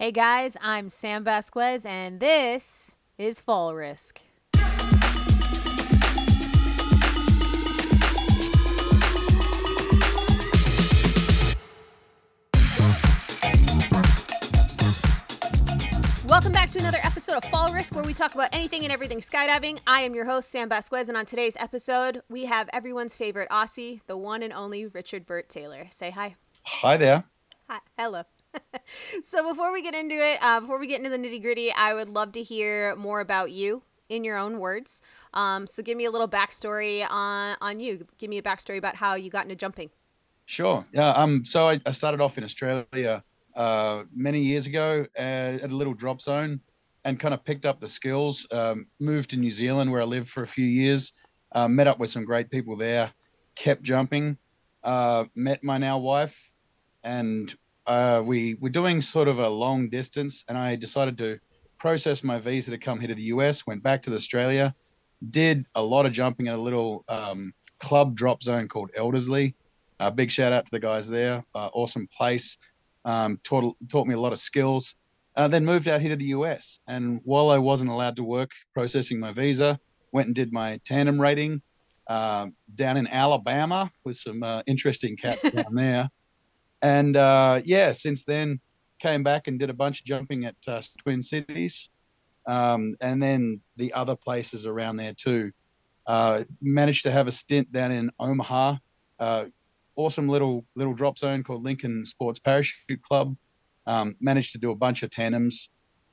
Hey guys, I'm Sam Vasquez, and this is Fall Risk. Welcome back to another episode of Fall Risk, where we talk about anything and everything skydiving. I am your host, Sam Vasquez, and on today's episode, we have everyone's favorite Aussie, the one and only Richard Bert Taylor. Say hi. Hi there. Hi. Hello. so before we get into it, uh, before we get into the nitty gritty, I would love to hear more about you in your own words. Um, so give me a little backstory on on you. Give me a backstory about how you got into jumping. Sure. Yeah. Um. So I, I started off in Australia uh, many years ago at, at a little drop zone, and kind of picked up the skills. Um, moved to New Zealand where I lived for a few years. Uh, met up with some great people there. Kept jumping. Uh, met my now wife, and uh, we were doing sort of a long distance, and I decided to process my visa to come here to the US. Went back to Australia, did a lot of jumping in a little um, club drop zone called Elderslie. Uh, big shout out to the guys there. Uh, awesome place. Um, taught taught me a lot of skills. Uh, then moved out here to the US, and while I wasn't allowed to work processing my visa, went and did my tandem rating uh, down in Alabama with some uh, interesting cats down there and uh, yeah, since then came back and did a bunch of jumping at uh, Twin Cities, um, and then the other places around there too. Uh, managed to have a stint down in Omaha, uh, awesome little little drop zone called Lincoln Sports Parachute Club. Um, managed to do a bunch of tandems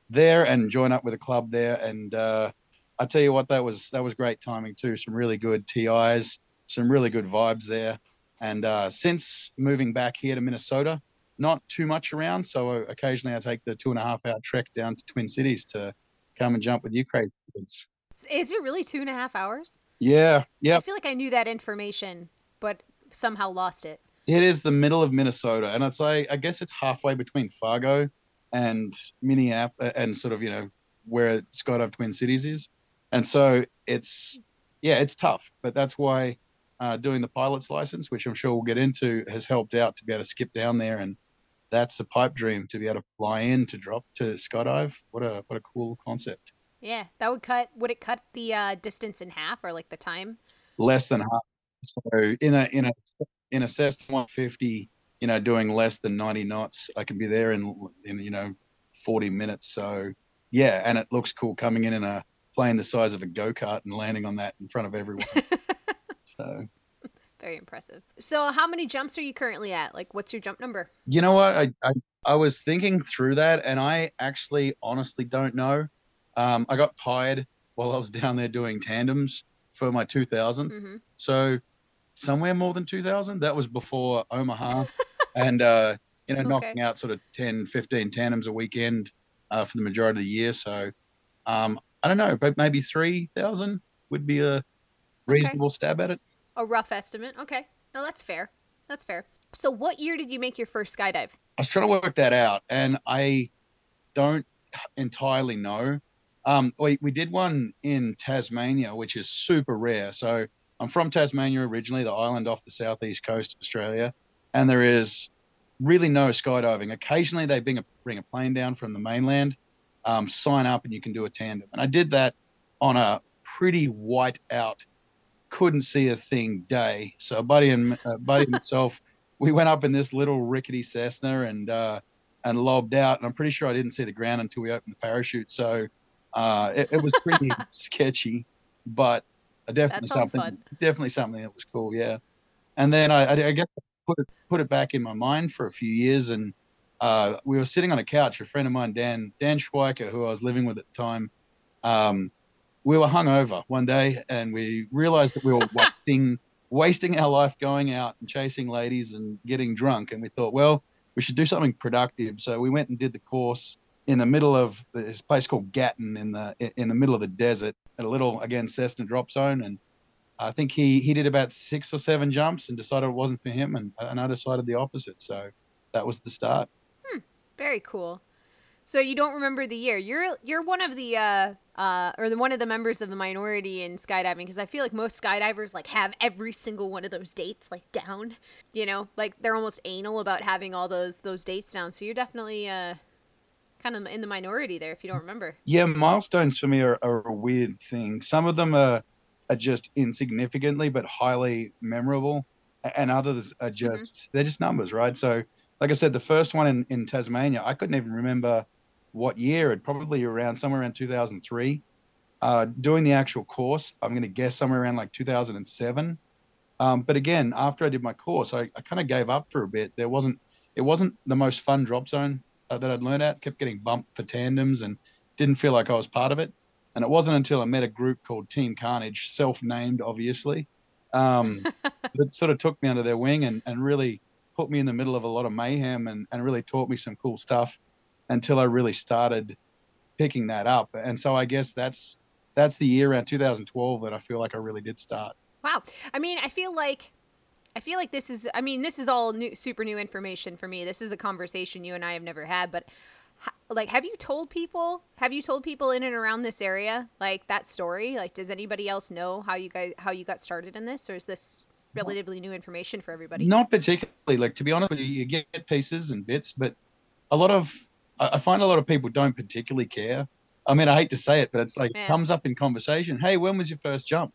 there and join up with a club there, and uh, I tell you what, that was that was great timing too. Some really good TIs, some really good vibes there. And uh, since moving back here to Minnesota, not too much around. So occasionally I take the two and a half hour trek down to Twin Cities to come and jump with you crazy kids. Is it really two and a half hours? Yeah. Yeah. I feel like I knew that information, but somehow lost it. It is the middle of Minnesota. And it's like, I guess it's halfway between Fargo and Minneapolis and sort of, you know, where Skydive Twin Cities is. And so it's, yeah, it's tough. But that's why uh, doing the pilot's license, which I'm sure we'll get into, has helped out to be able to skip down there, and that's a pipe dream to be able to fly in to drop to skydive. What a what a cool concept. Yeah, that would cut. Would it cut the uh, distance in half, or like the time? Less than half. So in a in a in a Cessna 150, you know, doing less than 90 knots, I can be there in in you know 40 minutes. So yeah, and it looks cool coming in in a plane the size of a go kart and landing on that in front of everyone. So very impressive. So how many jumps are you currently at? Like what's your jump number? You know what? I I, I was thinking through that and I actually honestly don't know. Um, I got pied while I was down there doing tandems for my 2000. Mm-hmm. So somewhere more than 2000. That was before Omaha and uh, you know okay. knocking out sort of 10 15 tandems a weekend uh, for the majority of the year. So um, I don't know, but maybe 3000 would be a reasonable stab at it. A rough estimate. Okay. No, that's fair. That's fair. So, what year did you make your first skydive? I was trying to work that out, and I don't entirely know. Um, we, we did one in Tasmania, which is super rare. So, I'm from Tasmania originally, the island off the southeast coast of Australia, and there is really no skydiving. Occasionally, they bring a bring a plane down from the mainland, um, sign up, and you can do a tandem. And I did that on a pretty white out couldn't see a thing day. So buddy and uh, buddy and myself, we went up in this little rickety Cessna and uh, and lobbed out. And I'm pretty sure I didn't see the ground until we opened the parachute. So uh, it, it, was pretty sketchy, but definitely something fun. definitely something that was cool. Yeah. And then I, I, I guess put it put it back in my mind for a few years and. Uh, we were sitting on a couch. A friend of mine, Dan Dan Schweiker, who I was living with at the time, um, we were hungover one day and we realized that we were wasting wasting our life going out and chasing ladies and getting drunk. And we thought, well, we should do something productive. So we went and did the course in the middle of this place called Gatton in the in the middle of the desert at a little again Cessna drop zone. And I think he he did about six or seven jumps and decided it wasn't for him, and, and I decided the opposite. So that was the start. Hmm, very cool. So you don't remember the year. You're you're one of the uh uh or the one of the members of the minority in skydiving because I feel like most skydivers like have every single one of those dates like down. You know, like they're almost anal about having all those those dates down. So you're definitely uh kind of in the minority there if you don't remember. Yeah, milestones for me are, are a weird thing. Some of them are are just insignificantly but highly memorable, and others are mm-hmm. just mm-hmm. they're just numbers, right? So, like I said, the first one in in Tasmania, I couldn't even remember what year. It probably around somewhere around 2003. Uh, doing the actual course, I'm going to guess somewhere around like 2007. Um, but again, after I did my course, I, I kind of gave up for a bit. There wasn't it wasn't the most fun drop zone uh, that I'd learned at. Kept getting bumped for tandems and didn't feel like I was part of it. And it wasn't until I met a group called Team Carnage, self-named, obviously, um, that sort of took me under their wing and, and really put me in the middle of a lot of mayhem and, and really taught me some cool stuff until I really started picking that up. And so I guess that's that's the year around 2012 that I feel like I really did start. Wow. I mean, I feel like I feel like this is I mean, this is all new super new information for me. This is a conversation you and I have never had, but like have you told people have you told people in and around this area like that story like does anybody else know how you guys how you got started in this or is this relatively new information for everybody not particularly like to be honest you you get pieces and bits but a lot of i find a lot of people don't particularly care. I mean i hate to say it but it's like yeah. comes up in conversation hey when was your first jump?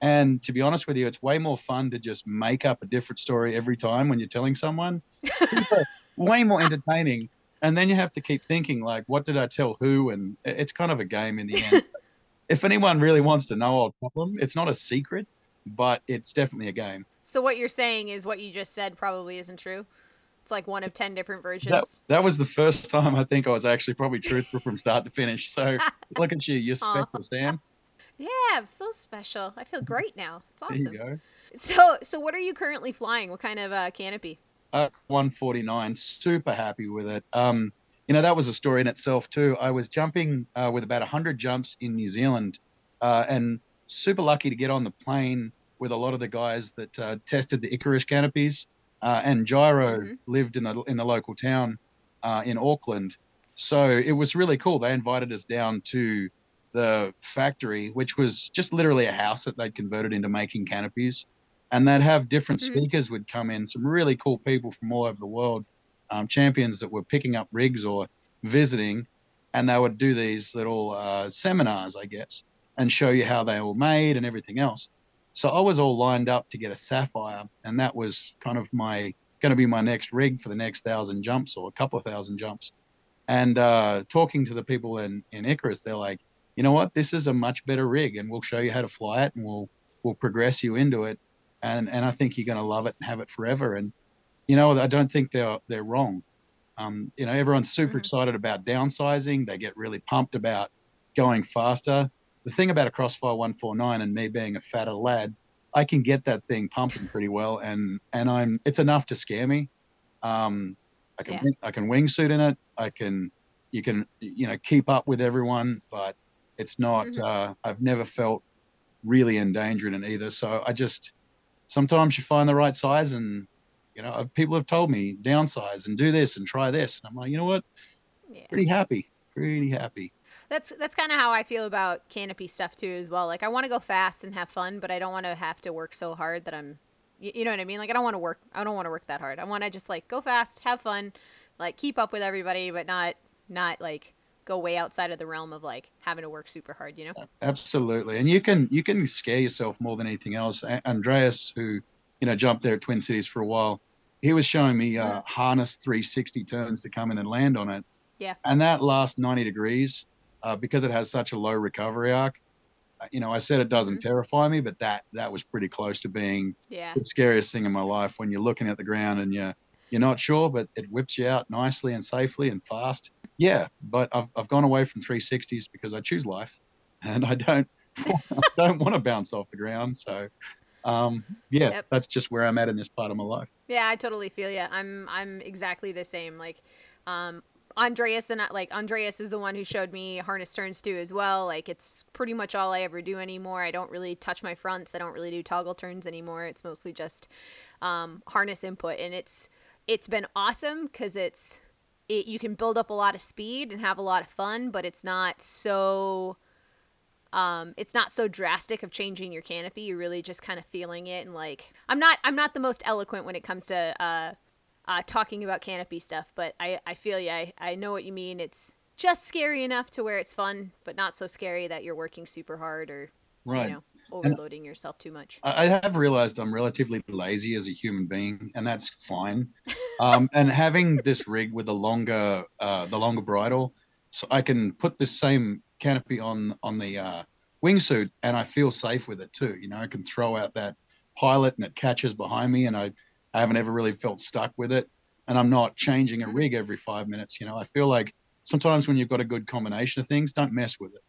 And to be honest with you it's way more fun to just make up a different story every time when you're telling someone. Way more entertaining. And then you have to keep thinking like what did i tell who? And it's kind of a game in the end. If anyone really wants to know i'll tell them. It's not a secret but it's definitely a game. So what you're saying is what you just said probably isn't true it's like one of 10 different versions that, that was the first time i think i was actually probably truthful from start to finish so look at you you're special sam yeah i'm so special i feel great now it's awesome there you go. so so what are you currently flying what kind of uh, canopy uh, 149. Super happy with it. Um, you know, that was a story in itself too. I was jumping uh, with about 100 jumps in New Zealand, uh, and super lucky to get on the plane with a lot of the guys that uh, tested the Icarus canopies. Uh, and Gyro mm-hmm. lived in the in the local town uh, in Auckland, so it was really cool. They invited us down to the factory, which was just literally a house that they'd converted into making canopies and they'd have different mm-hmm. speakers would come in, some really cool people from all over the world, um, champions that were picking up rigs or visiting, and they would do these little uh, seminars, I guess, and show you how they were made and everything else. So I was all lined up to get a sapphire, and that was kind of my going to be my next rig for the next thousand jumps or a couple of thousand jumps. And uh, talking to the people in in Icarus, they're like, you know what, this is a much better rig, and we'll show you how to fly it, and we'll we'll progress you into it and and I think you're going to love it and have it forever. And you know, I don't think they're they're wrong. Um, you know, everyone's super mm-hmm. excited about downsizing. They get really pumped about going faster. The thing about a Crossfire 149 and me being a fatter lad, I can get that thing pumping pretty well, and and I'm it's enough to scare me. Um, I can yeah. I can wingsuit in it. I can you can you know keep up with everyone, but it's not. Mm-hmm. Uh, I've never felt really endangered in either. So I just sometimes you find the right size and you know people have told me downsize and do this and try this and i'm like you know what yeah. pretty happy pretty happy that's that's kind of how i feel about canopy stuff too as well like i want to go fast and have fun but i don't want to have to work so hard that i'm you, you know what i mean like i don't want to work i don't want to work that hard i want to just like go fast have fun like keep up with everybody but not not like go way outside of the realm of like having to work super hard, you know? Absolutely. And you can you can scare yourself more than anything else. Andreas, who, you know, jumped there at Twin Cities for a while, he was showing me uh, harness 360 turns to come in and land on it. Yeah. And that last 90 degrees, uh, because it has such a low recovery arc, uh, you know, I said it doesn't mm-hmm. terrify me, but that that was pretty close to being yeah. the scariest thing in my life when you're looking at the ground and you're you're not sure, but it whips you out nicely and safely and fast yeah, but I've, I've gone away from 360s because I choose life and I don't I don't want to bounce off the ground. So um, yeah, yep. that's just where I'm at in this part of my life. Yeah, I totally feel you. I'm I'm exactly the same. Like um, Andreas and I, like Andreas is the one who showed me harness turns too as well. Like it's pretty much all I ever do anymore. I don't really touch my fronts. I don't really do toggle turns anymore. It's mostly just um, harness input, and it's it's been awesome because it's it you can build up a lot of speed and have a lot of fun, but it's not so um it's not so drastic of changing your canopy. You're really just kind of feeling it and like I'm not I'm not the most eloquent when it comes to uh uh talking about canopy stuff, but I I feel you. I I know what you mean. It's just scary enough to where it's fun, but not so scary that you're working super hard or right. you know overloading and yourself too much. I have realized I'm relatively lazy as a human being, and that's fine. um, and having this rig with the longer uh, the longer bridle, so I can put this same canopy on on the uh, wingsuit, and I feel safe with it too. You know, I can throw out that pilot, and it catches behind me, and I I haven't ever really felt stuck with it. And I'm not changing a mm-hmm. rig every five minutes. You know, I feel like sometimes when you've got a good combination of things, don't mess with it.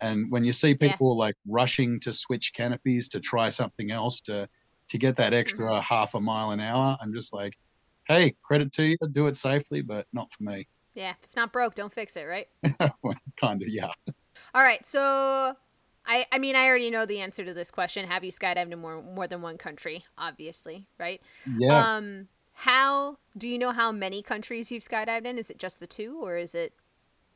And when you see people yeah. like rushing to switch canopies to try something else to to get that extra mm-hmm. half a mile an hour, I'm just like, hey, credit to you, do it safely, but not for me. Yeah, if it's not broke, don't fix it, right? kind of, yeah. All right, so I I mean I already know the answer to this question. Have you skydived in more more than one country? Obviously, right? Yeah. Um, how do you know how many countries you've skydived in? Is it just the two, or is it?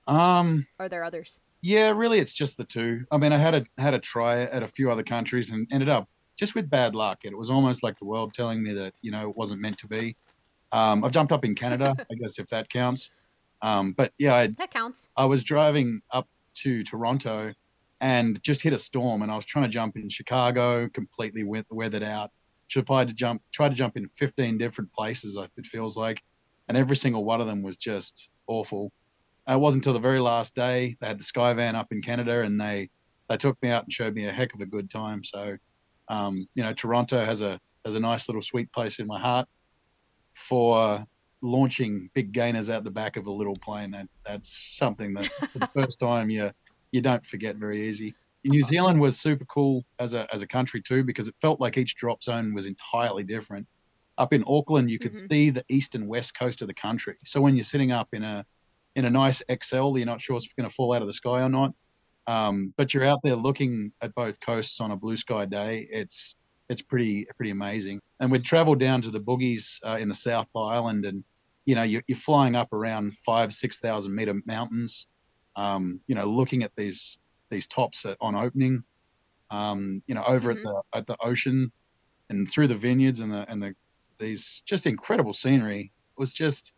Um. Are there others? Yeah, really, it's just the two. I mean, I had a had a try at a few other countries and ended up just with bad luck. It was almost like the world telling me that you know it wasn't meant to be. Um, I've jumped up in Canada, I guess if that counts. Um, but yeah, I, that counts. I was driving up to Toronto and just hit a storm, and I was trying to jump in Chicago, completely weathered out. Tried to jump, tried to jump in 15 different places. It feels like, and every single one of them was just awful. Uh, it wasn't until the very last day they had the Skyvan up in Canada, and they they took me out and showed me a heck of a good time. So, um, you know, Toronto has a has a nice little sweet place in my heart for launching big gainers out the back of a little plane. That that's something that for the first time you you don't forget very easy. New Zealand was super cool as a as a country too because it felt like each drop zone was entirely different. Up in Auckland, you could mm-hmm. see the east and west coast of the country. So when you're sitting up in a in a nice XL. You're not sure if it's going to fall out of the sky or not. Um, but you're out there looking at both coasts on a blue sky day. It's it's pretty pretty amazing. And we'd travel down to the boogies uh, in the South Island, and you know you're, you're flying up around five six thousand meter mountains. Um, you know, looking at these these tops on opening. Um, you know, over mm-hmm. at the at the ocean and through the vineyards and the and the these just incredible scenery. It was just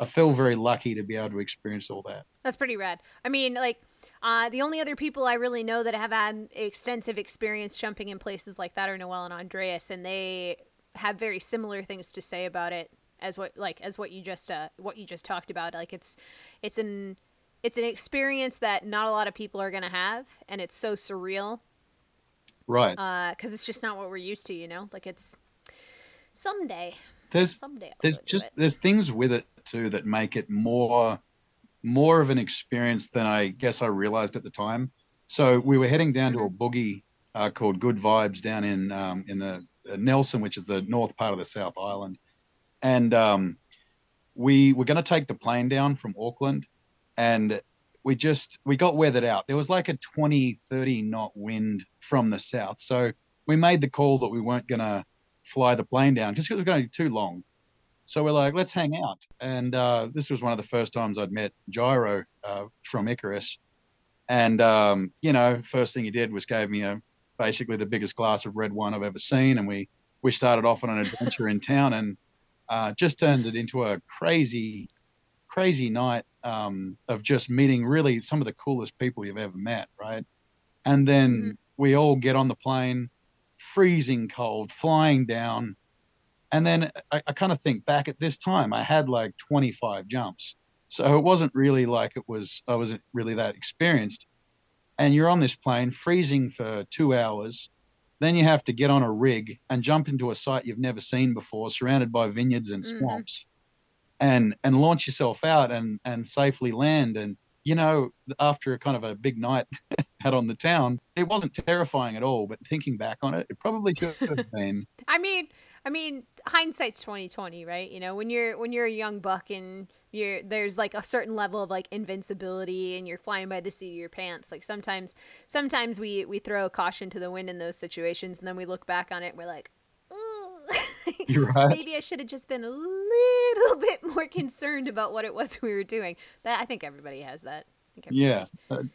I feel very lucky to be able to experience all that. That's pretty rad. I mean, like, uh, the only other people I really know that have had extensive experience jumping in places like that are Noel and Andreas, and they have very similar things to say about it as what like as what you just uh, what you just talked about. Like, it's it's an it's an experience that not a lot of people are gonna have, and it's so surreal. Right. Because uh, it's just not what we're used to, you know. Like it's someday there's someday there's just there's things with it too that make it more more of an experience than I guess I realized at the time. So we were heading down mm-hmm. to a mm-hmm. boogie uh, called Good Vibes down in um, in the uh, Nelson, which is the north part of the South Island, and um, we were going to take the plane down from Auckland, and we just we got weathered out. There was like a 20, 30 knot wind from the south, so we made the call that we weren't going to fly the plane down because it was going to be too long. So we're like, let's hang out. And uh, this was one of the first times I'd met Gyro uh, from Icarus. And, um, you know, first thing he did was gave me a basically the biggest glass of red wine I've ever seen. And we, we started off on an adventure in town and uh, just turned it into a crazy, crazy night um, of just meeting really some of the coolest people you've ever met. Right. And then mm-hmm. we all get on the plane freezing cold, flying down. And then I, I kind of think back at this time, I had like 25 jumps. So it wasn't really like it was, I wasn't really that experienced. And you're on this plane freezing for two hours. Then you have to get on a rig and jump into a site you've never seen before, surrounded by vineyards and mm-hmm. swamps, mm-hmm. And and launch yourself out and and safely land. And you know, after a kind of a big night had on the town, it wasn't terrifying at all. But thinking back on it, it probably should have been. I mean, I mean, hindsight's twenty twenty, right? You know, when you're when you're a young buck and you're there's like a certain level of like invincibility and you're flying by the seat of your pants. Like sometimes, sometimes we we throw caution to the wind in those situations, and then we look back on it, and we're like, right. maybe I should have just been a little bit more concerned about what it was we were doing. That I think everybody has that. yeah,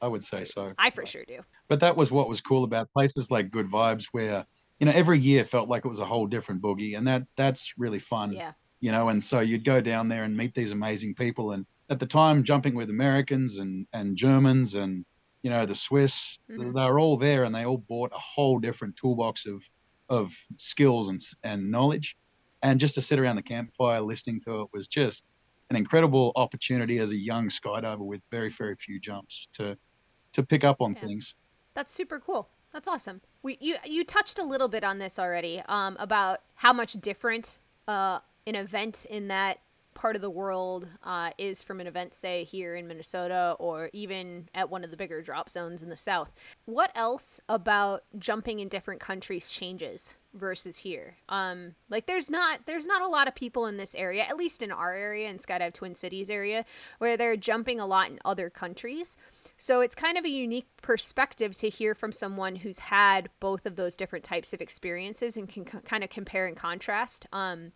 I would say so. I for sure do. But that was what was cool about places like Good Vibes, where you know every year felt like it was a whole different boogie, and that that's really fun. Yeah. You know, and so you'd go down there and meet these amazing people, and at the time jumping with Americans and and Germans and you know the Swiss. Mhm. They were all there, and they all bought a whole different toolbox of of skills and and knowledge. And just to sit around the campfire listening to it was just an incredible opportunity as a young skydiver with very very few jumps to to pick up on Yeah. things. That's super cool. That's awesome. We you you touched a little bit on this already um, about how much different uh, an event in that part of the world uh, is from an event, say here in Minnesota or even at one of the bigger drop zones in the south. What else about jumping in different countries changes versus here? Um, like there's not there's not a lot of people in this area, at least in our area in Skydive Twin Cities area, where they're jumping a lot in other countries. So it's kind of a unique perspective to hear from someone who's had both of those different types of experiences and can c- kind of compare and contrast um,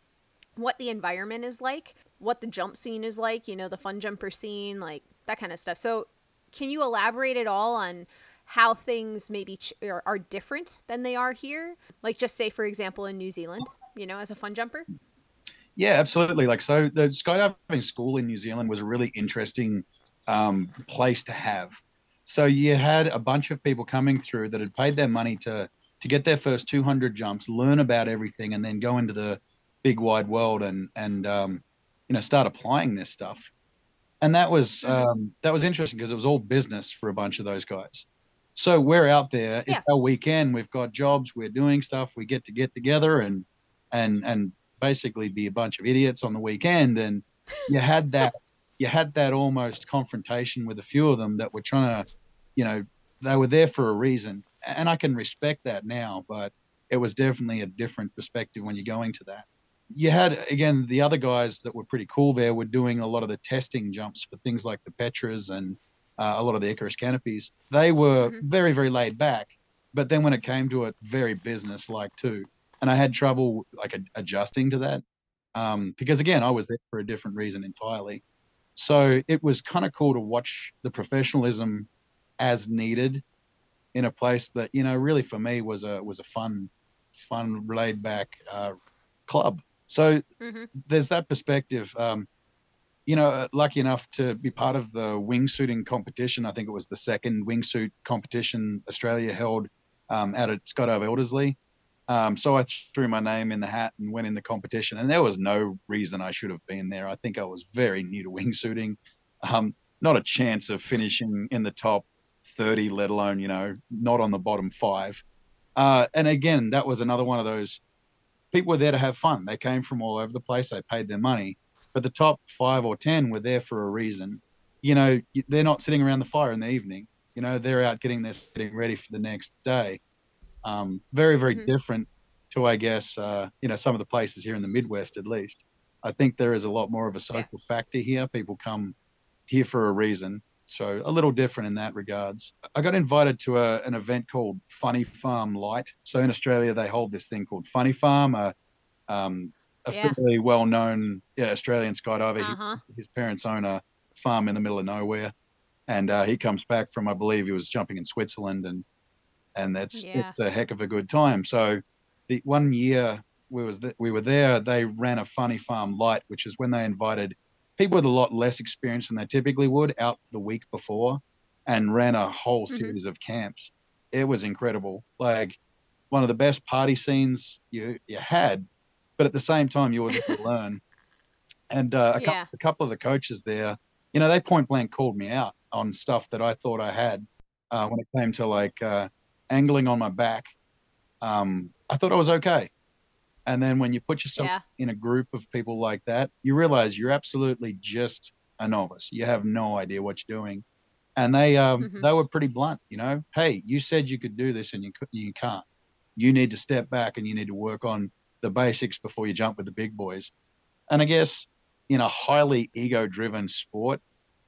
what the environment is like, what the jump scene is like, you know, the fun jumper scene, like that kind of stuff. So can you elaborate at all on how things maybe ch- are, different than they are here? Like just say, for example, in New Zealand, you know, as a fun jumper? Yeah, absolutely. Like so, the skydiving school in New Zealand was a really interesting um, place to have. So you had a bunch of people coming through that had paid their money to to get their first 200 jumps, learn about everything, and then go into the big wide world and and um, you know start applying this stuff. And that was Mhm. um, that was interesting because it was all business for a bunch of those guys. So we're out there. It's our weekend. We've got jobs. We're doing stuff. We get to get together and and and basically be a bunch of idiots on the weekend. And you had that you had that almost confrontation with a few of them that were trying to, you know, they were there for a reason. And I can respect that now, but it was definitely a different perspective when you're going to that. You had again the other guys that were pretty cool there were doing a lot of the testing jumps for things like the Petras and uh, a lot of the Icarus canopies. They were Mhm. very, very laid back, but then when it came to it, very business like too. And I had trouble like ad- adjusting to that um, because again, I was there for a different reason entirely. So it was kind of cool to watch the professionalism as needed in a place that you know really for me was a was a fun, fun laid back uh, club. So Mm-hmm. there's that perspective. Um, you know, uh, lucky enough to be part of the wingsuiting competition. I think it was the second wingsuit competition Australia held um, out at Skydive Elderslie. Um, so I threw my name in the hat and went in the competition, and there was no reason I should have been there. I think I was very new to wingsuiting, um, not a chance of finishing in the top 30, let alone you know not on the bottom five. Uh, and again, that was another one of those people were there to have fun. They came from all over the place. They paid their money, but the top five or ten were there for a reason. You know, they're not sitting around the fire in the evening. You know, they're out getting their getting ready for the next day. Um, very, very Mhm. different to, I guess, uh, you know, some of the places here in the Midwest, at least. I think there is a lot more of a social factor here. People come here for a reason. So a little different in that regards. I got invited to a, an event called Funny Farm Light. So in Australia, they hold this thing called Funny Farm, a, um, a Yeah. fairly well-known yeah, Australian skydiver. Uh huh. his parents own a farm in the middle of nowhere, and uh, he comes back from, I believe, he was jumping in Switzerland, and and that's Yeah. it's a heck of a good time. So the one year we was th- we were there, they ran a Funny Farm Light, which is when they invited people with a lot less experience than they typically would out the week before, and ran a whole Mhm. series of camps. It was incredible, like one of the best party scenes you you had, but at the same time you were to learn. And uh, a, Yeah. a couple of the coaches there, you know, they point blank called me out on stuff that I thought I had uh, when it came to like uh, angling on my back. Um, I thought I was okay. And then when you put yourself Yeah. in a group of people like that, you realize you're absolutely just a novice. You have no idea what you're doing. And they um, Mhm. they were pretty blunt, you know. Hey, you said you could do this, and you you can't. You need to step back and you need to work on the basics before you jump with the big boys. And I guess in a highly ego-driven sport,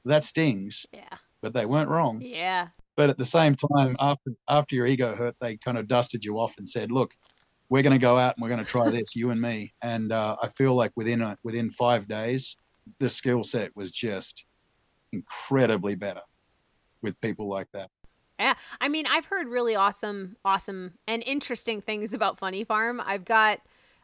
that stings. Yeah. But they weren't wrong. Yeah. But at the same time, after after your ego hurt, they kind of dusted you off and said, "Look, we're going to go out and we're going to try this, you and me." And uh, I feel like within a, within five days, the skill set was just incredibly better with people like that. Yeah, I mean, I've heard really awesome, awesome, and interesting things about Funny Farm. I've got,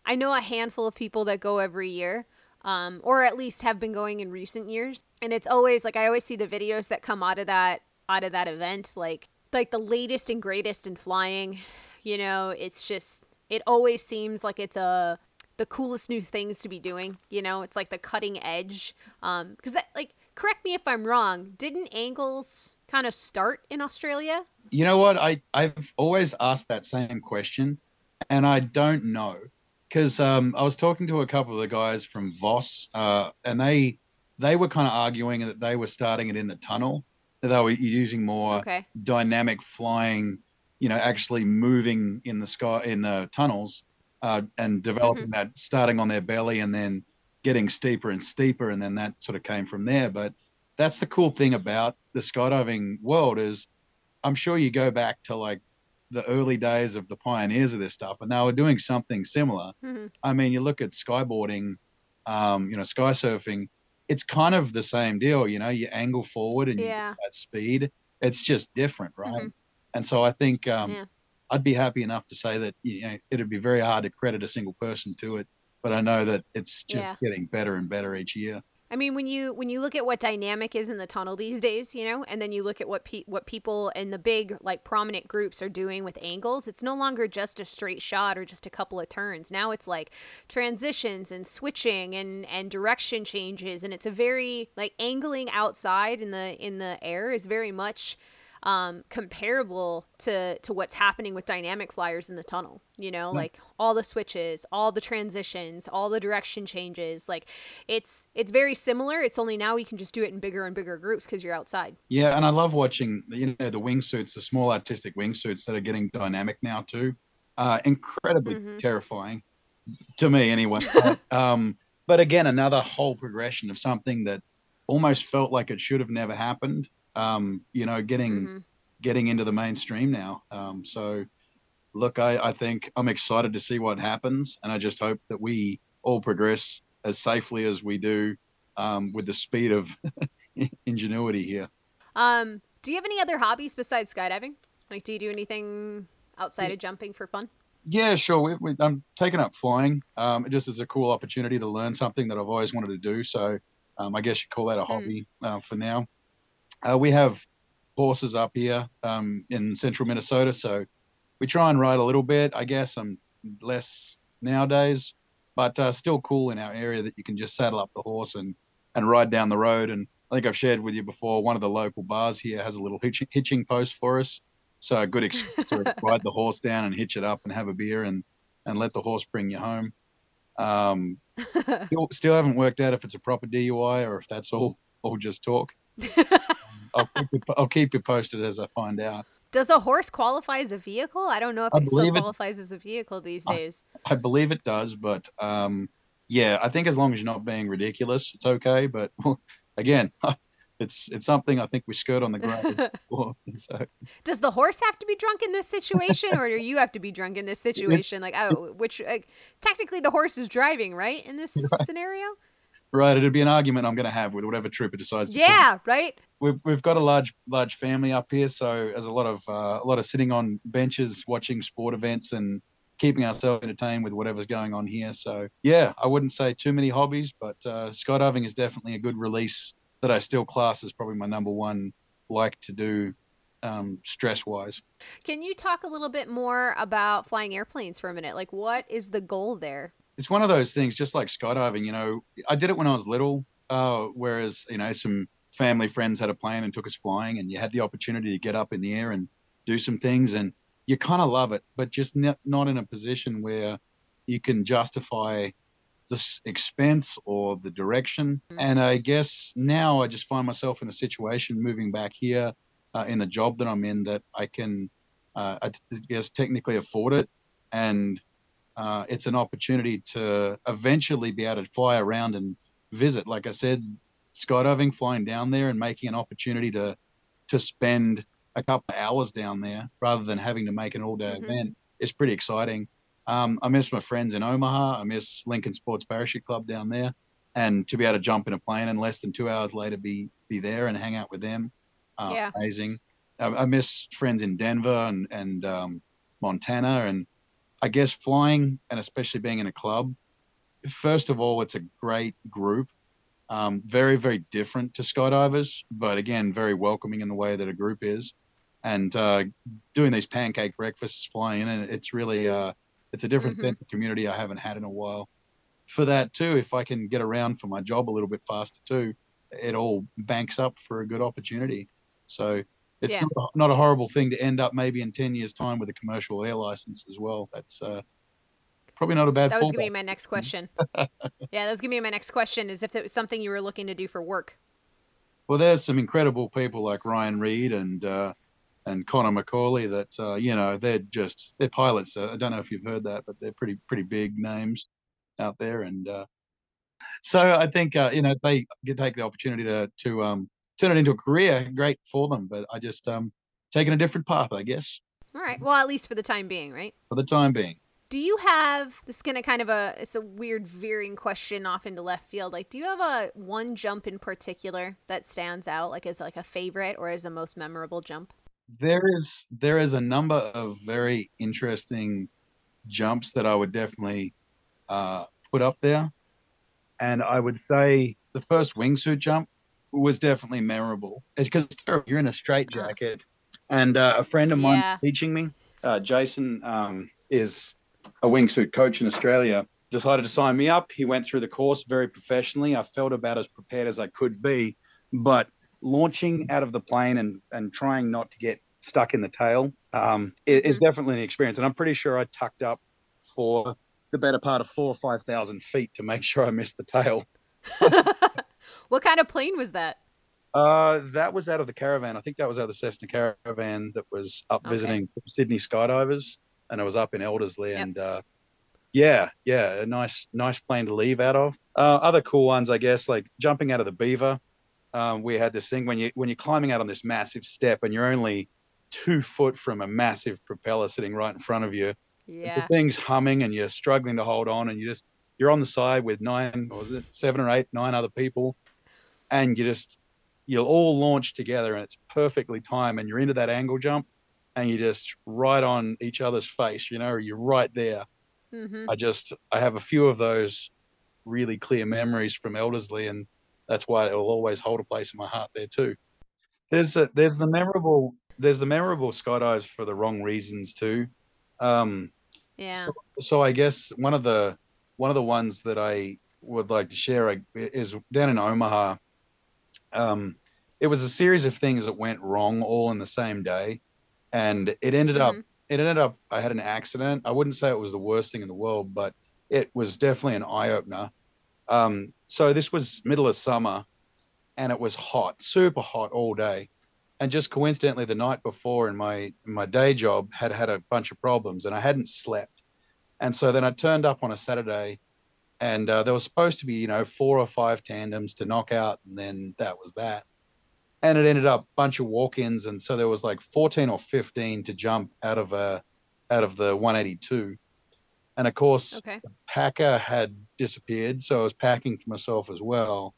I know a handful of people that go every year. um, or at least have been going in recent years. And it's always like I always see the videos that come out of that out of that event, like like the latest and greatest in flying. You know, it's just it always seems like it's a the coolest new things to be doing. You know, it's like the cutting edge. Um, because like correct me if I'm wrong. Didn't angles kind of start in Australia? You know what? I I've always asked that same question, and I don't know because um, I was talking to a couple of the guys from Voss, uh, and they they were kind of arguing that they were starting it in the tunnel, that they were using more Okay. dynamic flying, you know, actually moving in the sky in the tunnels, uh, and developing that, starting on their belly and then getting steeper and steeper, and then that sort of came from there. But that's the cool thing about the skydiving world is, I'm sure you go back to like the early days of the pioneers of this stuff, and they were doing something similar. hmm I mean, you look at skyboarding, um, you know, sky surfing. It's kind of the same deal, you know. You angle forward and you Yeah. get that speed. It's just different, right? Mhm. And so I think um, Yeah. I'd be happy enough to say that you know it'd be very hard to credit a single person to it, but I know that it's just Yeah. getting better and better each year. I mean, when you when you look at what dynamic is in the tunnel these days, you know, and then you look at what pe- what people in the big like prominent groups are doing with angles, it's no longer just a straight shot or just a couple of turns. Now it's like transitions and switching and and direction changes, and it's a very like angling outside in the in the air is very much um comparable to to what's happening with dynamic flyers in the tunnel you know Yeah. like all the switches all the transitions all the direction changes like it's it's very similar it's only now you can just do it in bigger and bigger groups because you're outside Yeah, and I love watching you know the wingsuits, the small artistic wingsuits that are getting dynamic now too. Uh, incredibly Mhm. terrifying to me, anyway. Um, but again, another whole progression of something that almost felt like it should have never happened. Um, you know, getting Mhm. getting into the mainstream now. Um, so, look, I, I think I'm excited to see what happens, and I just hope that we all progress as safely as we do um, with the speed of ingenuity here. um do you have any other hobbies besides skydiving like do you do anything outside of jumping for fun Yeah, sure. We, we, I'm taking up flying. Um, it just is a cool opportunity to learn something that I've always wanted to do. So um, I guess you call that a Hmm. hobby uh, for now. Uh, we have horses up here um, in central Minnesota, so we try and ride a little bit. I guess I'm less nowadays, but uh, still cool in our area that you can just saddle up the horse and and ride down the road. And I think I've shared with you before. One of the local bars here has a little hitching, hitching post for us, so a good excuse to ride the horse down and hitch it up and have a beer and and let the horse bring you home. Um, still still haven't worked out if it's a proper DUI or if that's all all just talk. I'll keep you, I'll keep you posted as I find out. does a horse qualify as a vehicle i don't know if I it still it- qualifies as a vehicle these days I believe it does, but um, yeah, I think as long as you're not being ridiculous, it's okay. But again, it's it's something I think we skirt on the ground. so Does the horse have to be drunk in this situation, or do you have to be drunk in this situation? Like, oh, which like, technically the horse is driving, right? In this Right. scenario, right, it'd be an argument I'm going to have with whatever trooper decides. yeah, right. we've we've got a large large family up here, so there's a lot of uh, a lot of sitting on benches watching sport events and keeping ourselves entertained with whatever's going on here. So yeah, I wouldn't say too many hobbies, but uh, skydiving is definitely a good release that I still class as probably my number one like to do um, stress wise. Can you talk a little bit more about flying airplanes for a minute? Like, what is the goal there? It's one of those things, just like skydiving. You know, I did it when I was little, uh, whereas you know some family friends had a plane and took us flying, and you had the opportunity to get up in the air and do some things, and you kind of love it, but just not, not in a position where you can justify this expense or the direction. Mm. And I guess now I just find myself in a situation moving back here uh, in the job that I'm in that I can, uh, I guess, technically afford it. And uh, it's an opportunity to eventually be able to fly around and visit. Like I said, skydiving, flying down there, and making an opportunity to to spend a couple of hours down there rather than having to make an all day Mhm. event is pretty exciting. Um, I miss my friends in Omaha. I miss Lincoln Sports Parachute Club down there, and to be able to jump in a plane and less than two hours later be be there and hang out with them, uh, Yeah. amazing. I, I miss friends in Denver and and um, Montana, and I guess flying and especially being in a club first of all, it's a great group. Um, very, very different to skydivers, but again, very welcoming in the way that a group is. And uh, doing these pancake breakfasts, flying in, and it's really uh, it's a different Mhm. sense of community I haven't had in a while. For that too, if I can get around for my job a little bit faster too, it all banks up for a good opportunity. So it's Yeah. not, a, not a horrible thing to end up maybe in ten years' time with a commercial air license as well. That's uh, probably not a bad. That was gonna be my next question. yeah, that was gonna be my next question. Is if it was something you were looking to do for work. Well, there's some incredible people like Ryan Reed and uh, and Connor Macaulay that uh, you know they're just they're pilots. I don't know if you've heard that, but they're pretty pretty big names out there. And uh, so I think uh, you know they take the opportunity to to um, turn it into a career. Great for them, but I just um, taking a different path, I guess, All right. Well, at least for the time being, right? for the time being. Do you have this is gonna kind of a it's a weird veering question off into left field. Like, do you have a one jump in particular that stands out, like as like a favorite or as the most memorable jump? There is there is a number of very interesting jumps that I would definitely uh, put up there, and I would say the first wingsuit jump was definitely memorable. It's because you're in a straight jacket, and uh, a friend of mine Yeah. teaching me, uh, Jason, um, is a wingsuit coach in Australia. Decided to sign me up. He went through the course very professionally. I felt about as prepared as I could be, but launching out of the plane and and trying not to get stuck in the tail um, is Mhm. definitely an experience. And I'm pretty sure I tucked up for the better part of four or five thousand feet to make sure I missed the tail. what kind of plane was that? Uh, that was out of the caravan. I think that was out of the Cessna caravan that was up Okay. visiting Sydney skydivers, and it was up in Elderslie. Yep. And uh, yeah, yeah, a nice, nice plane to leave out of. Uh, other cool ones, I guess, like jumping out of the Beaver. Um, we had this thing when you when you're climbing out on this massive step, and you're only two foot from a massive propeller sitting right in front of you. Yeah. The thing's humming, and you're struggling to hold on, and you just you're on the side with nine or seven or eight, nine other people, and you just you'll all launch together, and it's perfectly timed, and you're into that angle jump, and you just right on each other's face, you know, you're right there. hmm I just I have a few of those really clear memories from Elderslie, and that's why it'll always hold a place in my heart there too. There's a, there's the memorable there's the memorable skydives for the wrong reasons too. Um, Yeah. so I guess one of the one of the ones that I would like to share is down in Omaha. Um, it was a series of things that went wrong all in the same day, and it ended up Mhm. it ended up I had an accident. I wouldn't say it was the worst thing in the world, but it was definitely an eye opener. Um, so this was middle of summer, and it was hot, super hot all day. And just coincidentally, the night before, in my my day job, had had a bunch of problems, and I hadn't slept. And so then I turned up on a Saturday, and uh, there was supposed to be, you know, four or five tandems to knock out, and then that was that. And it ended up a bunch of walk-ins, and so there was like 14 or 15 to jump out of a out of the 182. And of course, Okay. packer had disappeared, so I was packing for myself as well.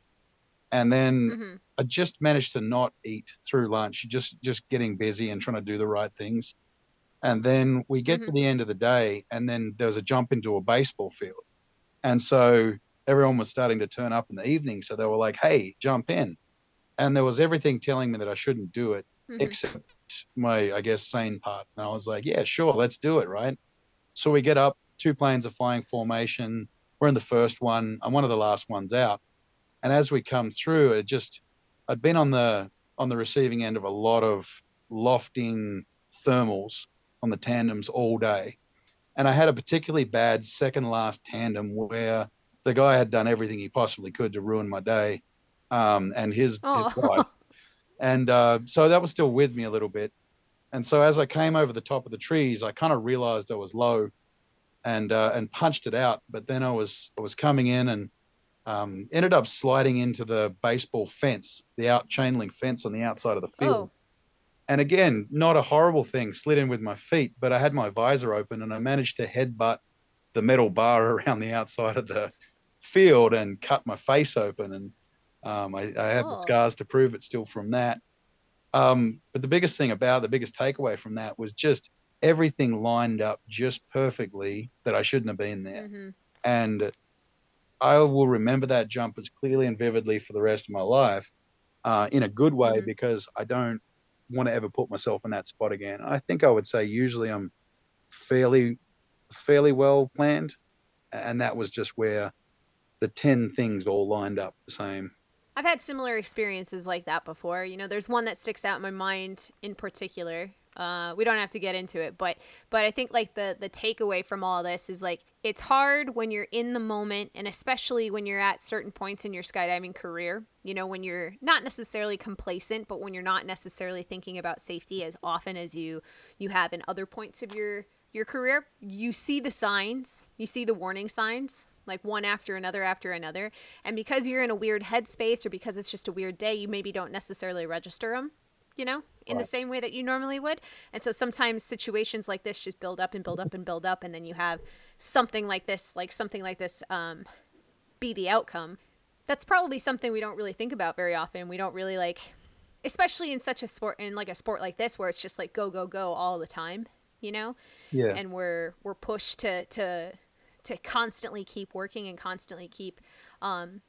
And then hmm I just managed to not eat through lunch, just just getting busy and trying to do the right things. And then we get to the end of the day, and then there was a jump into a baseball field, and so everyone was starting to turn up in the evening. So they were like, "Hey, jump in," and there was everything telling me that I shouldn't do it, hmm except my, I guess, sane part. And I was like, "Yeah, sure, let's do it." Right. So we get up. Two planes are flying formation. We're in the first one. I'm one of the last ones out. And as we come through, it just I'd been on the on the receiving end of a lot of lofting thermals on the tandems all day. And I had a particularly bad second last tandem where the guy had done everything he possibly could to ruin my day. Um, and his, his Oh. wife. And uh, so that was still with me a little bit. And so as I came over the top of the trees, I kind of realized I was low and uh, and punched it out. But then I was I was coming in and um, ended up sliding into the baseball fence, the out chain link fence on the outside of the field. Oh. And again, not a horrible thing, slid in with my feet, but I had my visor open and I managed to headbutt the metal bar around the outside of the field and cut my face open. And um, I, I have the Oh. scars to prove it still from that. Um, but the biggest thing about the biggest takeaway from that was just everything lined up just perfectly that I shouldn't have been there hmm and I will remember that jump as clearly and vividly for the rest of my life, uh, in a good way Mhm. because I don't want to ever put myself in that spot again. I think I would say usually I'm fairly fairly well planned, and that was just where the ten things all lined up the same. I've had similar experiences like that before. You know, there's one that sticks out in my mind in particular. Uh, we don't have to get into it, but but I think like the the takeaway from all this is like it's hard when you're in the moment, and especially when you're at certain points in your skydiving career. You know, when you're not necessarily complacent, but when you're not necessarily thinking about safety as often as you you have in other points of your your career. You see the signs, you see the warning signs, like one after another after another. And because you're in a weird headspace or because it's just a weird day, you maybe don't necessarily register them, you know, in the same way that you normally would. And so sometimes situations like this just build up and build up and build up. And then you have something like this, like something like this, um, be the outcome. That's probably something we don't really think about very often. We don't really like, especially in such a sport, in like a sport like this, where it's just like go, go, go all the time, you know? Yeah. and we're we're pushed to to to constantly keep working and constantly keep um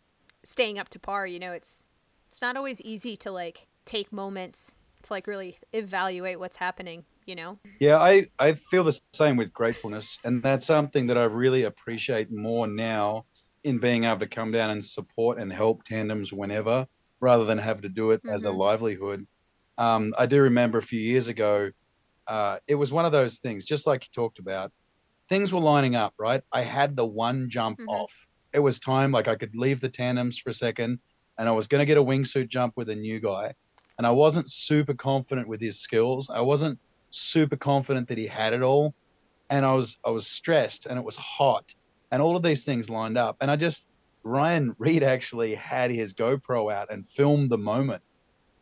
staying up to par you know it's it's not always easy to like take moments to like really evaluate what's happening you know Yeah, I, I feel the same with gratefulness. And that's something that I really appreciate more now in being able to come down and support and help tandems whenever rather than have to do it as a Mhm. livelihood. Um, I do remember a few years ago, uh, it was one of those things, just like you talked about. Things were lining up, right? I had the one jump Mhm. off. It was time, like I could leave the tandems for a second, and I was going to get a wingsuit jump with a new guy. And I wasn't super confident with his skills. I wasn't super confident that he had it all and i was i was stressed and it was hot and all of these things lined up and i just ryan reed actually had his gopro out and filmed the moment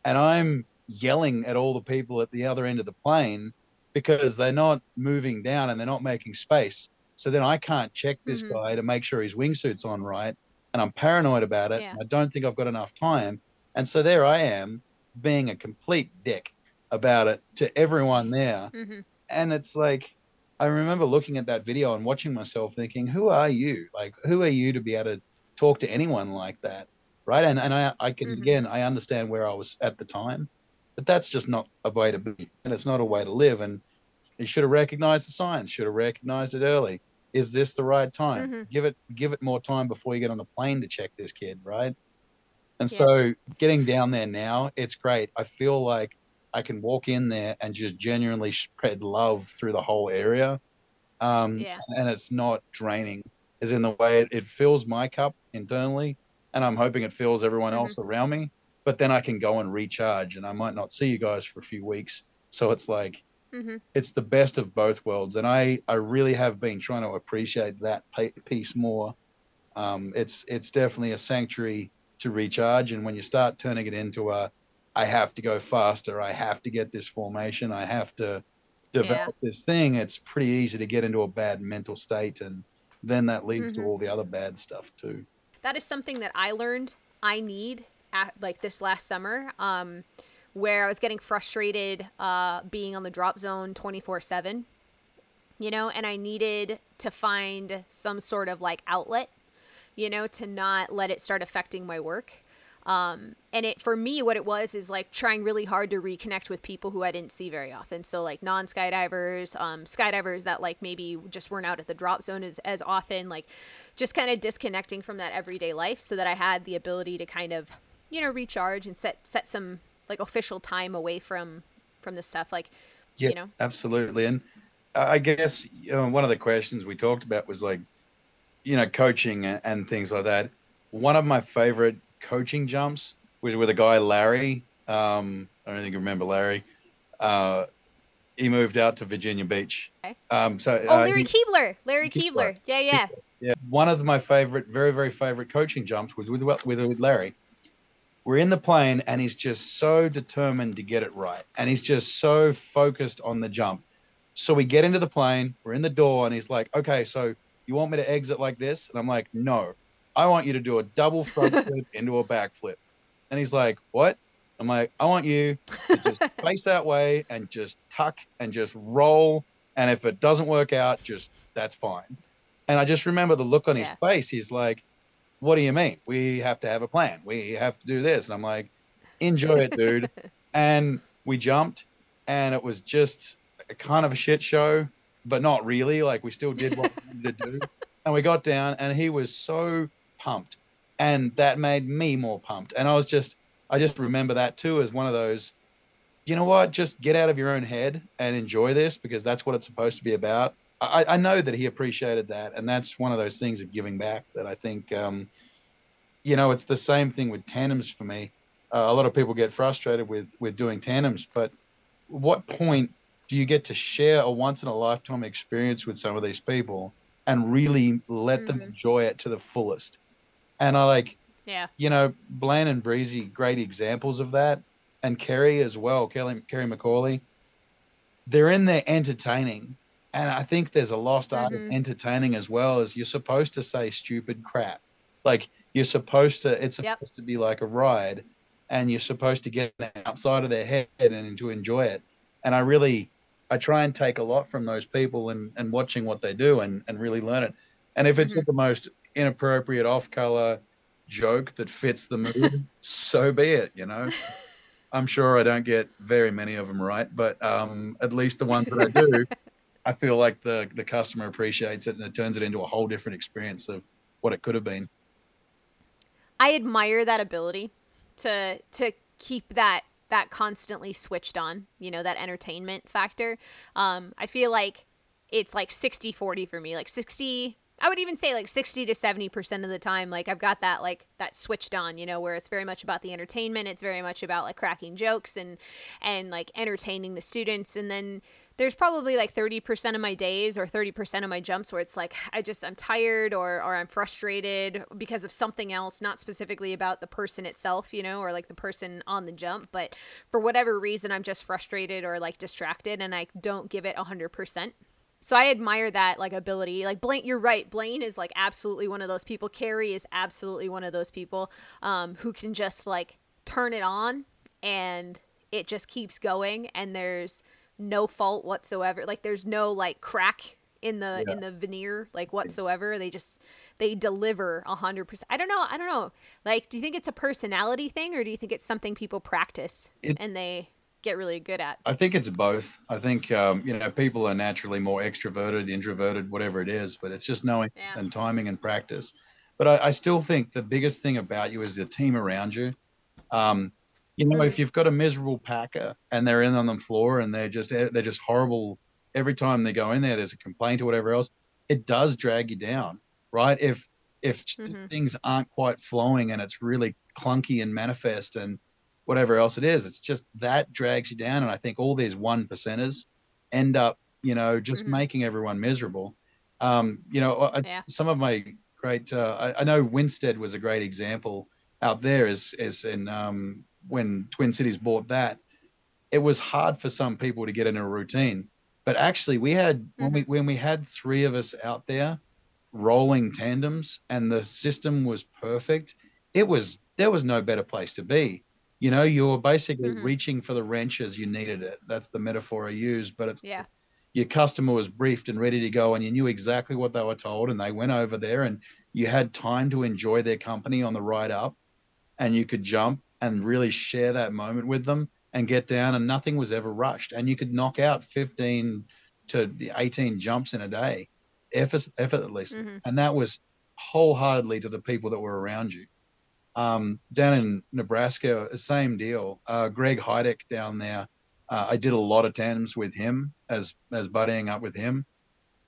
and i'm yelling at all the people at the other end of the plane because they're not moving down and they're not making space so then i can't check this Mhm. guy to make sure his wingsuit's on right and i'm paranoid about it Yeah. i don't think i've got enough time and so there i am being a complete dick about it to everyone there mm-hmm. and it's like I remember looking at that video and watching myself thinking, "Who are you? Like, who are you to be able to talk to anyone like that?" Right? And and I I can Mhm. again I understand where I was at the time, but that's just not a way to be, and it's not a way to live. And you should have recognized the signs. Should have recognized it early. Is this the right time? Mhm. Give it give it more time before you get on the plane to check this kid, right? And Yeah. so getting down there now, it's great. I feel like I can walk in there and just genuinely spread love through the whole area. Um, Yeah. And it's not draining, as in the way it, it fills my cup internally. And I'm hoping it fills everyone Mhm. else around me. But then I can go and recharge and I might not see you guys for a few weeks. So it's like, Mm-hmm. it's the best of both worlds. And I, I really have been trying to appreciate that piece more. Um, it's, it's definitely a sanctuary to recharge. And when you start turning it into a, I have to go faster. I have to get this formation. I have to develop this thing. It's pretty easy to get into a bad mental state, and then that leads to Mhm. all the other bad stuff too. that is something that I learned I need at like this last summer, um, where I was getting frustrated uh, being on the drop zone 24 7, you know, and I needed to find some sort of like outlet, you know, to not let it start affecting my work. Um, and it for me, what it was is like trying really hard to reconnect with people who I didn't see very often. So like non skydivers, um, skydivers that like maybe just weren't out at the drop zone as as often, like just kind of disconnecting from that everyday life, so that I had the ability to kind of you know recharge and set set some like official time away from from the stuff. Like Yeah. you know, Absolutely. And I guess you know, one of the questions we talked about was like, you know, coaching and things like that. One of my favorite coaching jumps was with a guy, Larry. Um, I don't think you remember Larry. Uh, he moved out to Virginia Beach. Okay. Um, so oh uh, Larry he- Keebler, Larry Keebler. Keebler, yeah, yeah, Yeah, one of my favorite, very very favorite coaching jumps was with with with Larry. We're in the plane, and he's just so determined to get it right, and he's just so focused on the jump. So we get into the plane, we're in the door, and he's like, "Okay, so you want me to exit like this?" And I'm like, "No, I want you to do a double front flip into a back flip." And he's like, "What?" I'm like, "I want you to just face that way and just tuck and just roll, and if it doesn't work out, just that's fine." And I just remember the look on his face. He's like, what do you mean? We have to have a plan. We have to do this. And I'm like, enjoy it, dude. and we jumped, and it was just a kind of a shit show, but not really. Like we still did what we wanted to do. And we got down, and he was so pumped, and that made me more pumped. And I was just, I just remember that too as one of those. You know what? Just get out of your own head and enjoy this because that's what it's supposed to be about. I, I know that he appreciated that, and that's one of those things of giving back that I think, um, you know, it's the same thing with tandems for me. Uh, a lot of people get frustrated with with doing tandems, but what point do you get to share a once in a lifetime experience with some of these people and really let mm-hmm. them enjoy it to the fullest? And I like, yeah, you know, Blaine and Breezy, great examples of that, and Kerry as well, Kelly Kerry McCauley. They're in there entertaining, and I think there's a lost art mm-hmm. of entertaining as well. As you're supposed to say stupid crap, like you're supposed to. It's supposed yep. to be like a ride, and you're supposed to get outside of their head and to enjoy it. And I really, I try and take a lot from those people and, and watching what they do and, and really learn it. And if it's mm-hmm. the most inappropriate off color joke that fits the mood, so be it, you know. I'm sure I don't get very many of them right, but um, at least the ones that I do, I feel like the the customer appreciates it and it turns it into a whole different experience of what it could have been. I admire that ability to to keep that that constantly switched on you know that entertainment factor. Um i feel like it's like 60 40 for me like 60 i would even say like 60 to 70 percent of the time like i've got that like that switched on you know where it's very much about the entertainment it's very much about like cracking jokes and and like entertaining the students. And then there's probably like 30% of my days or 30% of my jumps where it's like I just I'm tired or or I'm frustrated because of something else, not specifically about the person itself, you know, or like the person on the jump, but for whatever reason I'm just frustrated or like distracted and I don't give it 100%. So I admire that like ability. Like Blaine, you're right. Blaine is like absolutely one of those people. Carrie is absolutely one of those people um, who can just like turn it on and it just keeps going and there's no fault whatsoever. Like there's no like crack in the yeah. in the veneer like whatsoever. They just they deliver a hundred percent. I don't know. I don't know. Like, do you think it's a personality thing, or do you think it's something people practice it, and they get really good at? I think it's both. I think um, you know people are naturally more extroverted, introverted, whatever it is, but it's just knowing yeah. and timing and practice. But I, I, still think the biggest thing about you is the team around you. Um, you know, if you've got a miserable packer and they're in on the floor and they're just they're just horrible every time they go in there, there's a complaint or whatever else, it does drag you down, right? If if mm-hmm. things aren't quite flowing and it's really clunky and manifest and whatever else it is, it's just that drags you down. And I think all these one percenters end up, you know, just mm-hmm. making everyone miserable. Um, you know, I, yeah. some of my great, uh, I, I, know Winsted was a great example out there is, is in, um, when Twin Cities bought that, it was hard for some people to get in a routine. But actually, we had mm-hmm. when we mm-hmm. when we had three of us out there rolling tandems, and the system was perfect. It was there was no better place to be. You know, you were basically mm-hmm. reaching for the wrench as you needed it. That's the metaphor I use. But it's yeah. Your customer was briefed and ready to go, and you knew exactly what they were told, and they went over there, and you had time to enjoy their company on the ride up, and you could jump and really share that moment with them and get down and nothing was ever rushed. And you could knock out 15 to 18 jumps in a day effort, effortlessly. Mm-hmm. and that was wholeheartedly to the people that were around you. Um, down in nebraska same deal. Uh, greg heideck down there uh, i did a lot of tandems with him as as buddying up with him.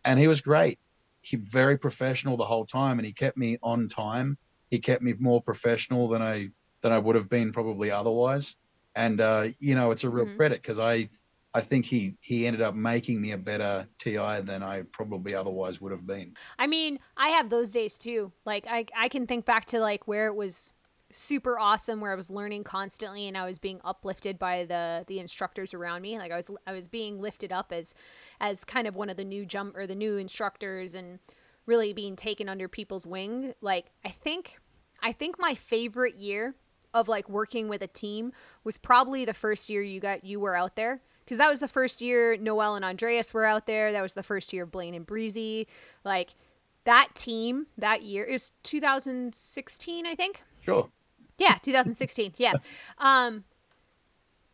And he was great. He very professional the whole time and he kept me on time. He kept me more professional than i than I would have been probably otherwise. And uh, you know, it's a real mm-hmm. credit because I I think he he ended up making me a better TI than I probably otherwise would have been. I mean, I have those days too. Like I I can think back to like where it was super awesome where I was learning constantly and I was being uplifted by the the instructors around me. Like I was I was being lifted up as as kind of one of the new jump or the new instructors and really being taken under people's wing. Like I think I think my favorite year of like working with a team was probably the first year you got you were out there because that was the first year Noelle and Andreas were out there. That was the first year Blaine and Breezy. Like that team that year is 2016, I think. Sure. Yeah, 2016. yeah. Um,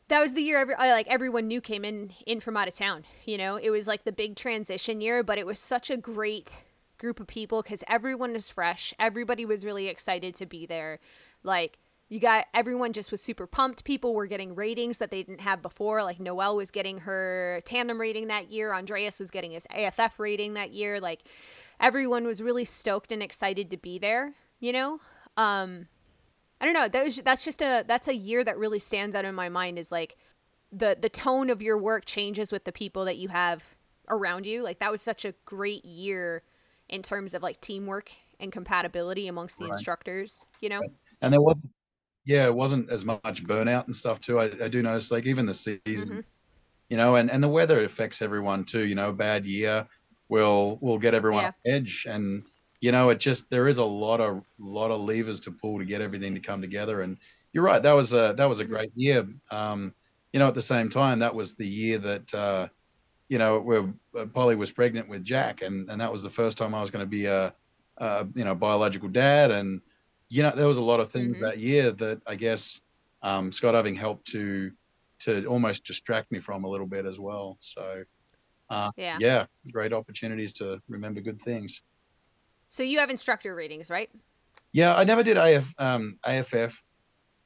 that was the year every, like everyone new came in in from out of town. You know, it was like the big transition year, but it was such a great group of people because everyone was fresh. Everybody was really excited to be there. Like you got everyone just was super pumped. People were getting ratings that they didn't have before. Like Noelle was getting her tandem rating that year. Andreas was getting his AFF rating that year. Like everyone was really stoked and excited to be there. You know. Um, I don't know. That was that's just a that's a year that really stands out in my mind is like the the tone of your work changes with the people that you have around you. Like that was such a great year in terms of like teamwork and compatibility amongst the right. instructors, you know. And there was yeah, it wasn't as much burnout and stuff too. I, I do notice like even the season, mm-hmm. you know, and and the weather affects everyone too. You know, a bad year will will get everyone yeah. edge and you know, it just there is a lot of lot of levers to pull to get everything to come together. And you're right, that was a that was a mm-hmm. great year. Um, you know, at the same time, that was the year that uh, you know where uh, Polly was pregnant with Jack, and and that was the first time I was going to be a, a, you know biological dad. And you know, there was a lot of things mm-hmm. that year that I guess um, Scott Irving helped to to almost distract me from a little bit as well. So. Uh, yeah. yeah, great opportunities to remember good things. So you have instructor ratings, right? Yeah, I never did AF, um, AFF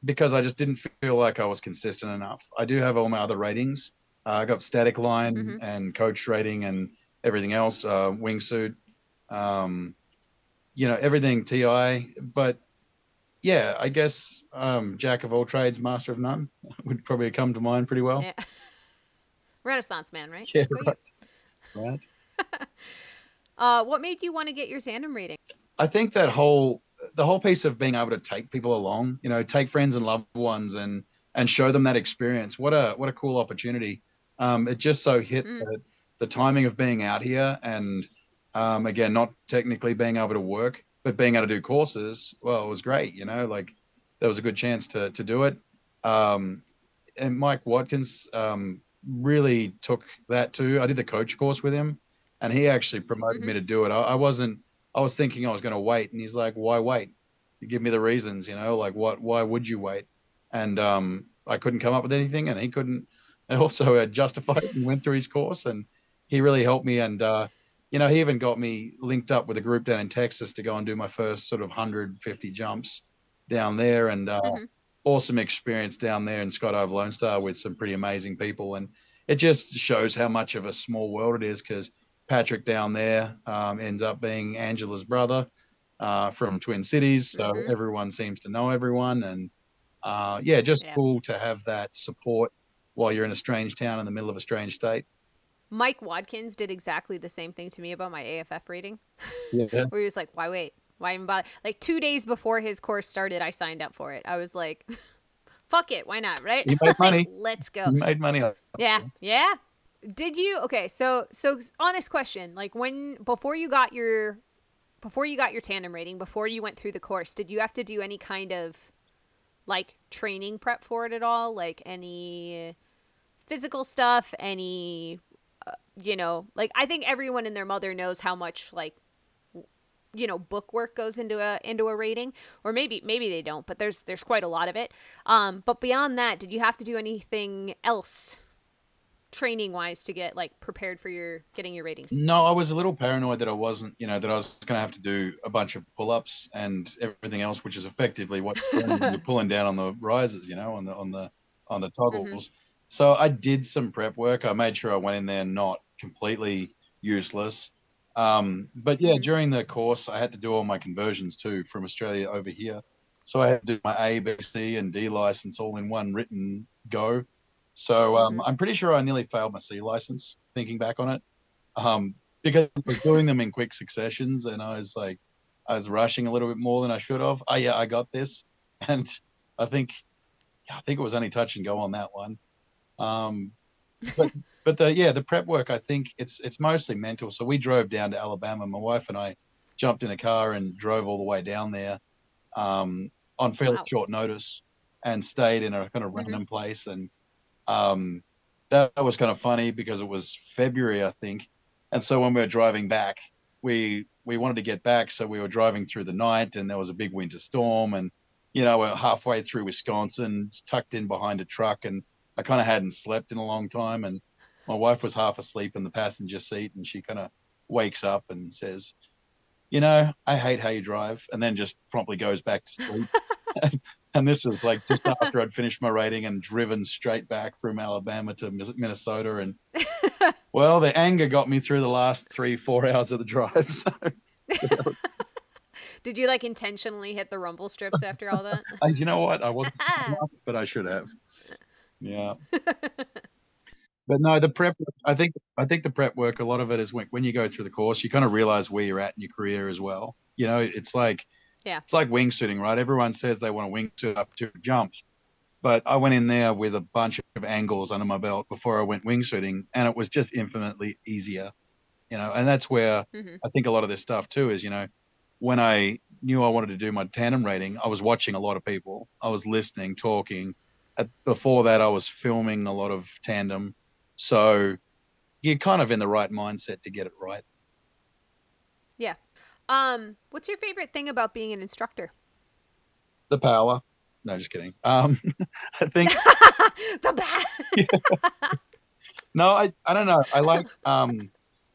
because I just didn't feel like I was consistent enough. I do have all my other ratings. Uh, I got static line mm-hmm. and coach rating and everything else, uh, wingsuit, um, you know, everything TI. But yeah, I guess um, jack of all trades, master of none would probably come to mind pretty well. Yeah. Renaissance man, right? Yeah, right. right. Uh, what made you want to get your tandem rating? I think that whole the whole piece of being able to take people along, you know, take friends and loved ones and and show them that experience. What a what a cool opportunity. Um, it just so hit mm. the, the, timing of being out here and um, again, not technically being able to work, but being able to do courses. Well, it was great. You know, like there was a good chance to to do it. Um, and Mike Watkins um, really took that too. I did the coach course with him and he actually promoted mm-hmm. me to do it. I, I, wasn't. I was thinking I was going to wait, and he's like, "Why wait? You give me the reasons, you know, like what? Why would you wait?" And um, I couldn't come up with anything, and he couldn't. I also uh, justified and went through his course, and he really helped me. And uh, you know, he even got me linked up with a group down in Texas to go and do my first sort of 150 jumps down there, and uh, mm-hmm. awesome experience down there in Skydive Lone Star with some pretty amazing people, and it just shows how much of a small world it is because Patrick down there um, ends up being Angela's brother uh, from Twin Cities, so mm-hmm. everyone seems to know everyone, and uh, yeah, just yeah. cool to have that support while you're in a strange town in the middle of a strange state. Mike Watkins did exactly the same thing to me about my AFF rating. Yeah. Where he was like, "Why wait? Why even bother?" Like two days before his course started, I signed up for it. I was like, "Fuck it, why not?" Right? You made money. Let's go. You made money. Yeah, yeah, did you okay so so honest question like when before you got your before you got your tandem rating before you went through the course did you have to do any kind of like training prep for it at all like any physical stuff any uh, you know like i think everyone and their mother knows how much like you know book work goes into a into a rating or maybe maybe they don't but there's there's quite a lot of it um but beyond that did you have to do anything else training wise to get like prepared for your getting your ratings? No, I was a little paranoid that I wasn't, you know, that I was going to have to do a bunch of pull ups and everything else, which is effectively what you're pulling down on the risers, you know, on the on the on the mm-hmm. toggles. So I did some prep work. I made sure I went in there not completely useless. Um, but yeah, mm-hmm. during the course, I had to do all my conversions too from Australia over here. So I had to do my A, B, C, and D license all in one written go. So um, mm-hmm. I'm pretty sure I nearly failed my C license thinking back on it um, because I was doing them in quick successions and I was like, I was rushing a little bit more than I should have. Oh yeah, I got this, and I think, I think it was only touch and go on that one. Um, but but the yeah the prep work I think it's it's mostly mental. So we drove down to Alabama. My wife and I jumped in a car and drove all the way down there um, on fairly wow. short notice and stayed in a kind of mm-hmm. random mm-hmm. place and um, that, that was kind of funny because it was February, I think. And so when we were driving back, we we wanted to get back, so we were driving through the night, and there was a big winter storm, and you know we're halfway through Wisconsin, tucked in behind a truck, and I kind of hadn't slept in a long time, and my wife was half asleep in the passenger seat, and she kind of wakes up and says, "You know, I hate how you drive," and then just promptly goes back to sleep. and this was like just after I'd finished my rating and driven straight back from Alabama to Minnesota. And well, the anger got me through the last three, four hours of the drive. So. Did you like intentionally hit the rumble strips after all that? you know what? I wasn't, but I should have. Yeah. but no, the prep. I think I think the prep work. A lot of it is when, when you go through the course, you kind of realize where you're at in your career as well. You know, it's like yeah. It's like wingsuiting, right? Everyone says they want to wingsuit up to jumps. But I went in there with a bunch of angles under my belt before I went wingsuiting, and it was just infinitely easier, you know. And that's where mm-hmm. I think a lot of this stuff too is, you know, when I knew I wanted to do my tandem rating, I was watching a lot of people. I was listening, talking. At, before that, I was filming a lot of tandem, so you're kind of in the right mindset to get it right. Yeah, um, what's your favorite thing about being an instructor? The power. No, just kidding. Um, I think the power. No, I, I don't know. I like um,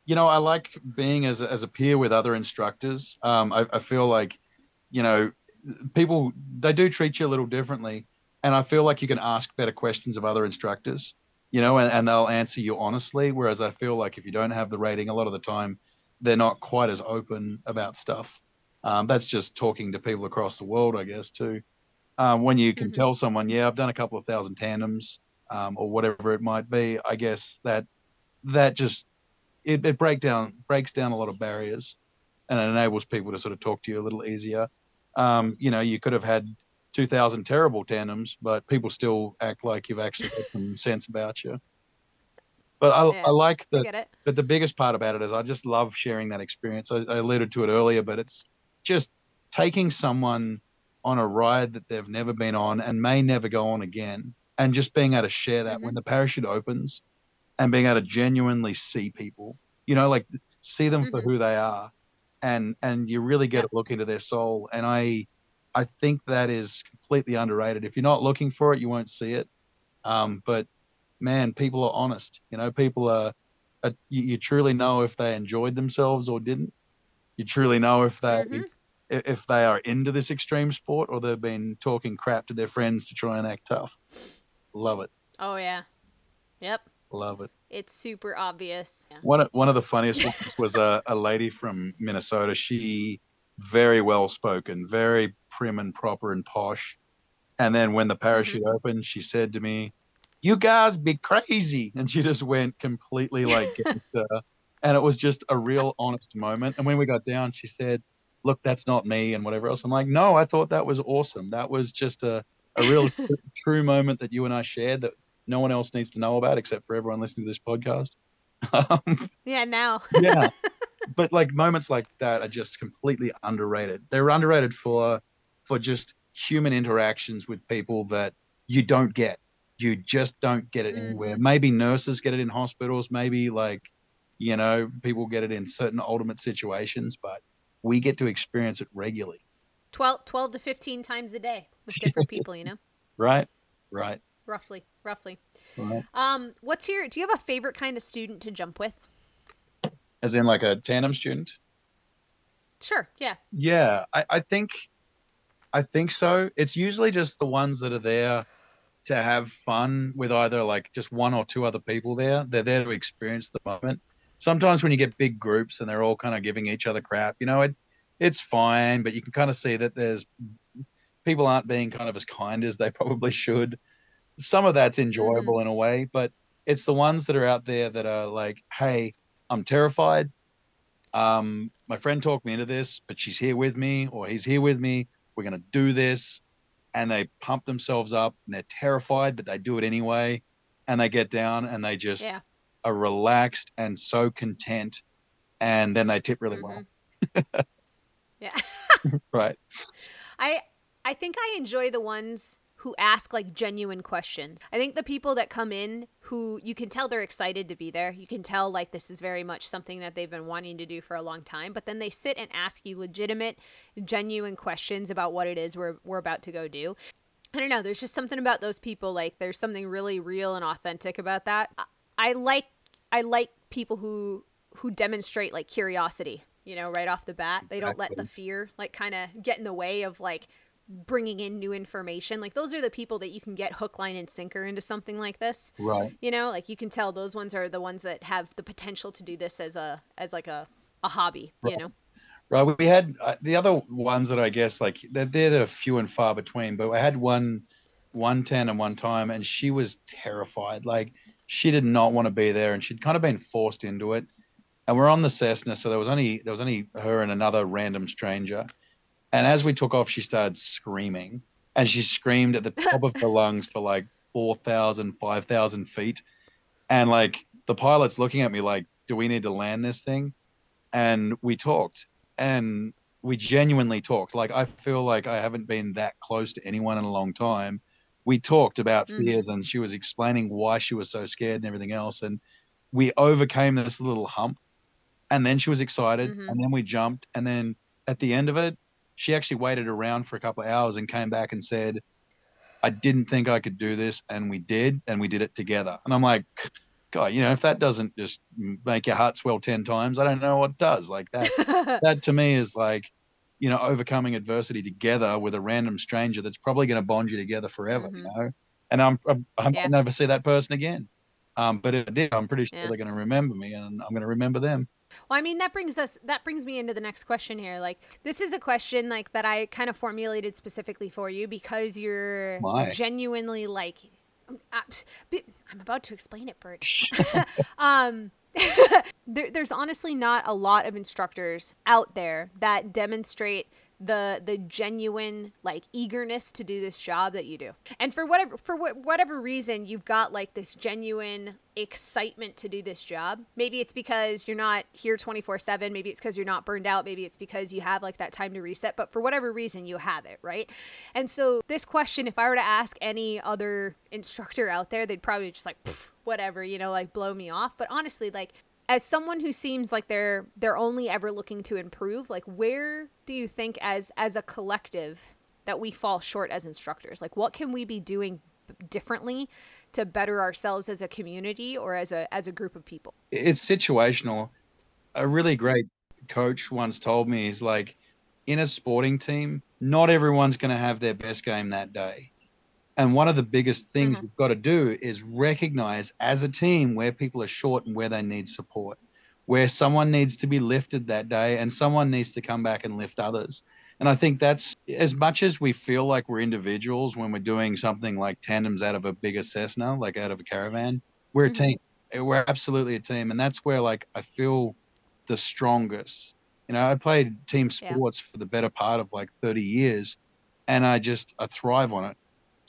you know, I like being as a, as a peer with other instructors. Um, I, I feel like, you know, people they do treat you a little differently, and I feel like you can ask better questions of other instructors. You know, and, and they'll answer you honestly. Whereas I feel like if you don't have the rating, a lot of the time they're not quite as open about stuff. Um, that's just talking to people across the world, I guess, too. Um, when you can mm-hmm. tell someone, yeah, I've done a couple of thousand tandems um, or whatever it might be, I guess that that just it, it break down breaks down a lot of barriers and it enables people to sort of talk to you a little easier. Um, you know, you could have had 2,000 terrible tandems, but people still act like you've actually got some sense about you. But I, yeah, I like the, but the biggest part about it is I just love sharing that experience. I, I alluded to it earlier, but it's just taking someone on a ride that they've never been on and may never go on again, and just being able to share that mm-hmm. when the parachute opens, and being able to genuinely see people, you know, like see them mm-hmm. for who they are, and and you really get a look into their soul. And I, I think that is completely underrated. If you're not looking for it, you won't see it. Um, but man, people are honest. You know, people are, are you, you, truly know if they enjoyed themselves or didn't. You truly know if they mm-hmm. if they are into this extreme sport or they've been talking crap to their friends to try and act tough. Love it. Oh yeah. Yep. Love it. It's super obvious. Yeah. One of, one of the funniest ones was a, a lady from Minnesota. She very well spoken, very prim and proper and posh. And then when the parachute mm-hmm. opened, she said to me, you guys be crazy. And she just went completely like, and it was just a real honest moment. And when we got down, she said, look, that's not me and whatever else. I'm like, no, I thought that was awesome. That was just a, a real true moment that you and I shared that no one else needs to know about except for everyone listening to this podcast. Um, yeah, now. yeah. But like moments like that are just completely underrated. They're underrated for for just human interactions with people that you don't get you just don't get it mm-hmm. anywhere. Maybe nurses get it in hospitals, maybe like, you know, people get it in certain ultimate situations, but we get to experience it regularly. 12, 12 to 15 times a day with different people, you know? Right, right. Roughly, roughly. Right. Um, what's your, do you have a favorite kind of student to jump with? As in like a tandem student? Sure, yeah. Yeah, I, I think, I think so. It's usually just the ones that are there to have fun with either like just one or two other people there. They're there to experience the moment. Sometimes when you get big groups and they're all kind of giving each other crap, you know, it it's fine, but you can kind of see that there's people aren't being kind of as kind as they probably should. Some of that's enjoyable mm-hmm. in a way, but it's the ones that are out there that are like, "Hey, I'm terrified. Um, my friend talked me into this, but she's here with me, or he's here with me. We're gonna do this and they pump themselves up and they're terrified, but they do it anyway. And they get down and they just yeah. are relaxed and so content. And then they tip really mm-hmm. well. yeah. right. I I think I enjoy the ones who ask like genuine questions. I think the people that come in who you can tell they're excited to be there. You can tell like this is very much something that they've been wanting to do for a long time, but then they sit and ask you legitimate, genuine questions about what it is we're we're about to go do. I don't know, there's just something about those people like there's something really real and authentic about that. I like I like people who who demonstrate like curiosity, you know, right off the bat. They don't let the fear like kind of get in the way of like bringing in new information. Like those are the people that you can get hook, line, and sinker into something like this. Right. You know, like you can tell those ones are the ones that have the potential to do this as a as like a a hobby. Right. You know. Right. We had uh, the other ones that I guess like they're, they're the few and far between. But I had one one ten and one time, and she was terrified. Like she did not want to be there, and she'd kind of been forced into it. And we're on the Cessna, so there was only there was only her and another random stranger and as we took off, she started screaming and she screamed at the top of her lungs for like 4,000, 5,000 feet. And like the pilot's looking at me like, do we need to land this thing? And we talked and we genuinely talked. Like, I feel like I haven't been that close to anyone in a long time. We talked about mm-hmm. fears and she was explaining why she was so scared and everything else. And we overcame this little hump. And then she was excited. Mm-hmm. And then we jumped. And then at the end of it, she actually waited around for a couple of hours and came back and said, I didn't think I could do this. And we did, and we did it together. And I'm like, God, you know, if that doesn't just make your heart swell 10 times, I don't know what does. Like that, that to me is like, you know, overcoming adversity together with a random stranger that's probably going to bond you together forever, mm-hmm. you know? And I'm, I'm, I'm yeah. never see that person again. Um, but if I did, I'm pretty sure yeah. they're going to remember me and I'm going to remember them. Well, I mean that brings us that brings me into the next question here. Like this is a question like that I kind of formulated specifically for you because you're My. genuinely like um, I'm about to explain it, Bert. um there, there's honestly not a lot of instructors out there that demonstrate the the genuine like eagerness to do this job that you do. And for whatever for wh- whatever reason you've got like this genuine excitement to do this job. Maybe it's because you're not here 24/7 maybe it's because you're not burned out. Maybe it's because you have like that time to reset. But for whatever reason you have it right? And so this question if i were to ask any other instructor out there they'd probably just like whatever you know like blow me off. But honestly like as someone who seems like they're they're only ever looking to improve like where do you think as as a collective that we fall short as instructors? Like what can we be doing differently to better ourselves as a community or as a as a group of people? It's situational. A really great coach once told me is like in a sporting team not everyone's going to have their best game that day and one of the biggest things mm-hmm. we've got to do is recognize as a team where people are short and where they need support, where someone needs to be lifted that day and someone needs to come back and lift others. And I think that's as much as we feel like we're individuals when we're doing something like tandems out of a bigger Cessna, like out of a caravan, we're a mm-hmm. team. We're absolutely a team. And that's where like I feel the strongest. You know, I played team sports yeah. for the better part of like 30 years and I just I thrive on it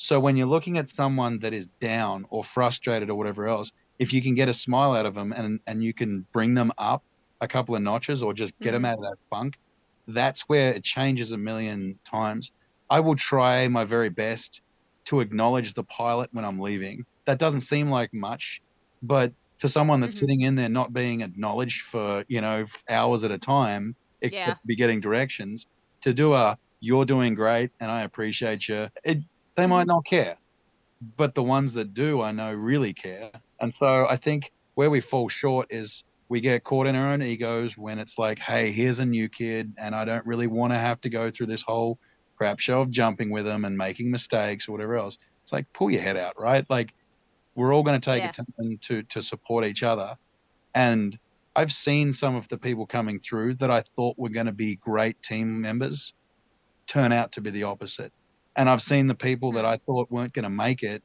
so when you're looking at someone that is down or frustrated or whatever else, if you can get a smile out of them and and you can bring them up a couple of notches or just get mm-hmm. them out of that funk, that's where it changes a million times. I will try my very best to acknowledge the pilot when I'm leaving. That doesn't seem like much, but for someone that's mm-hmm. sitting in there not being acknowledged for you know hours at a time, it yeah. could be getting directions to do a "you're doing great" and I appreciate you. It they might mm-hmm. not care. But the ones that do, I know, really care. And so I think where we fall short is we get caught in our own egos when it's like, hey, here's a new kid, and I don't really want to have to go through this whole crap show of jumping with them and making mistakes or whatever else. It's like pull your head out, right? Like we're all going to take yeah. a time to to support each other. And I've seen some of the people coming through that I thought were going to be great team members turn out to be the opposite. And I've seen the people that mm. I thought weren't going to make it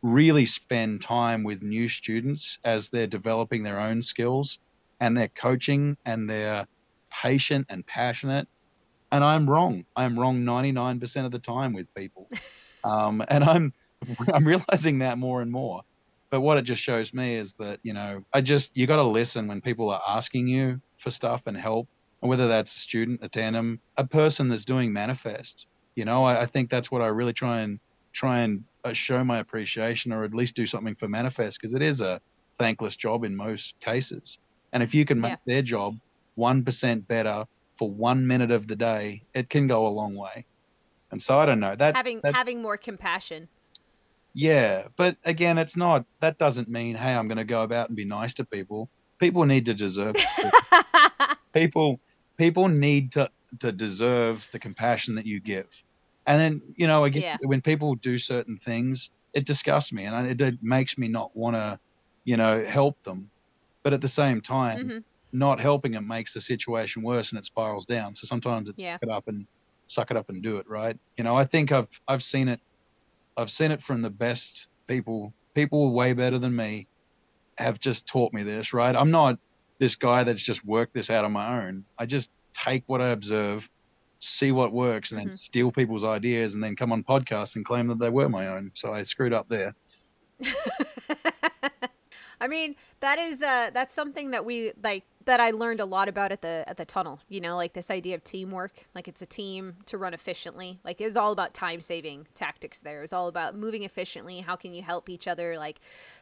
really spend time with new students as they're developing their own skills and they're coaching and they're patient and passionate. And I'm wrong. I'm wrong 99% of the time with people. Um, and I'm, I'm realizing that more and more. But what it just shows me is that, you know, I just, you got to listen when people are asking you for stuff and help. And whether that's a student, a tandem, a person that's doing manifest you know, I, I think that's what I really try and try and uh, show my appreciation or at least do something for manifest because it is a thankless job in most cases and if you can make Yeah. their job 1% better for one minute of the day it can go a long way and so i don't know that having that- having more compassion. yeah, but again, it's not. That doesn't mean, hey, I'm going to go about and be nice to people. People need to deserve. people, people need to to deserve the compassion that you give. And then, you know, again, Yeah. when people do certain things, it disgusts me, and it, it makes me not want to, you know, help them. But at the same time, Mhm. not helping them makes the situation worse, and it spirals down. So sometimes it's Yeah. suck it up and suck it up and do it, right? You know, I think I've I've seen it I've seen it from the best people, people way better than me have just taught me this, right? I'm not this guy that's just worked this out on my own. I just take what I observe, see what works, and then Mhm. steal people's ideas and then come on podcasts and claim that they were my own. So I screwed up there. I mean, that is uh that's something that we like that I learned a lot about at the at the tunnel, you know, like this idea of teamwork, like it's a team to run efficiently. Like it was all about time saving tactics there. It was all about moving efficiently, how can you help each other like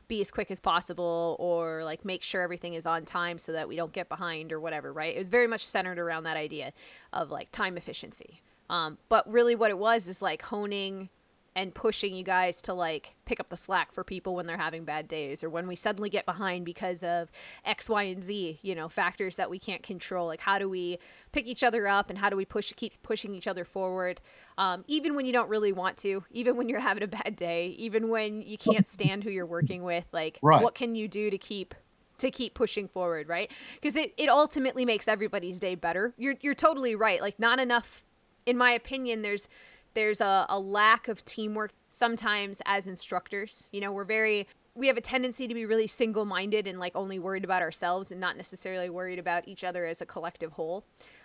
be as quick as possible or like make sure everything is on time so that we don't get behind or whatever, right? It was very much centered around that idea of like time efficiency. Um, but really what it was is like honing and pushing you guys to like pick up the slack for people when they're having bad days or when we suddenly get behind because of X, Y, and Z, you know, factors that we can't control. Like how do we pick each other up and how do we push keep pushing each other forward, um, even when you don't really want to, even when you're having a bad day, even when you can't stand who you're working with. Like Right. what can you do to keep to keep pushing forward, right? Because it, it ultimately makes everybody's day better. You're you're totally right. Like not enough in my opinion, there's there's a, a lack of teamwork sometimes as instructors. You know, we're very we have a tendency to be really single minded and like only worried about ourselves and not necessarily worried about each other as a collective whole.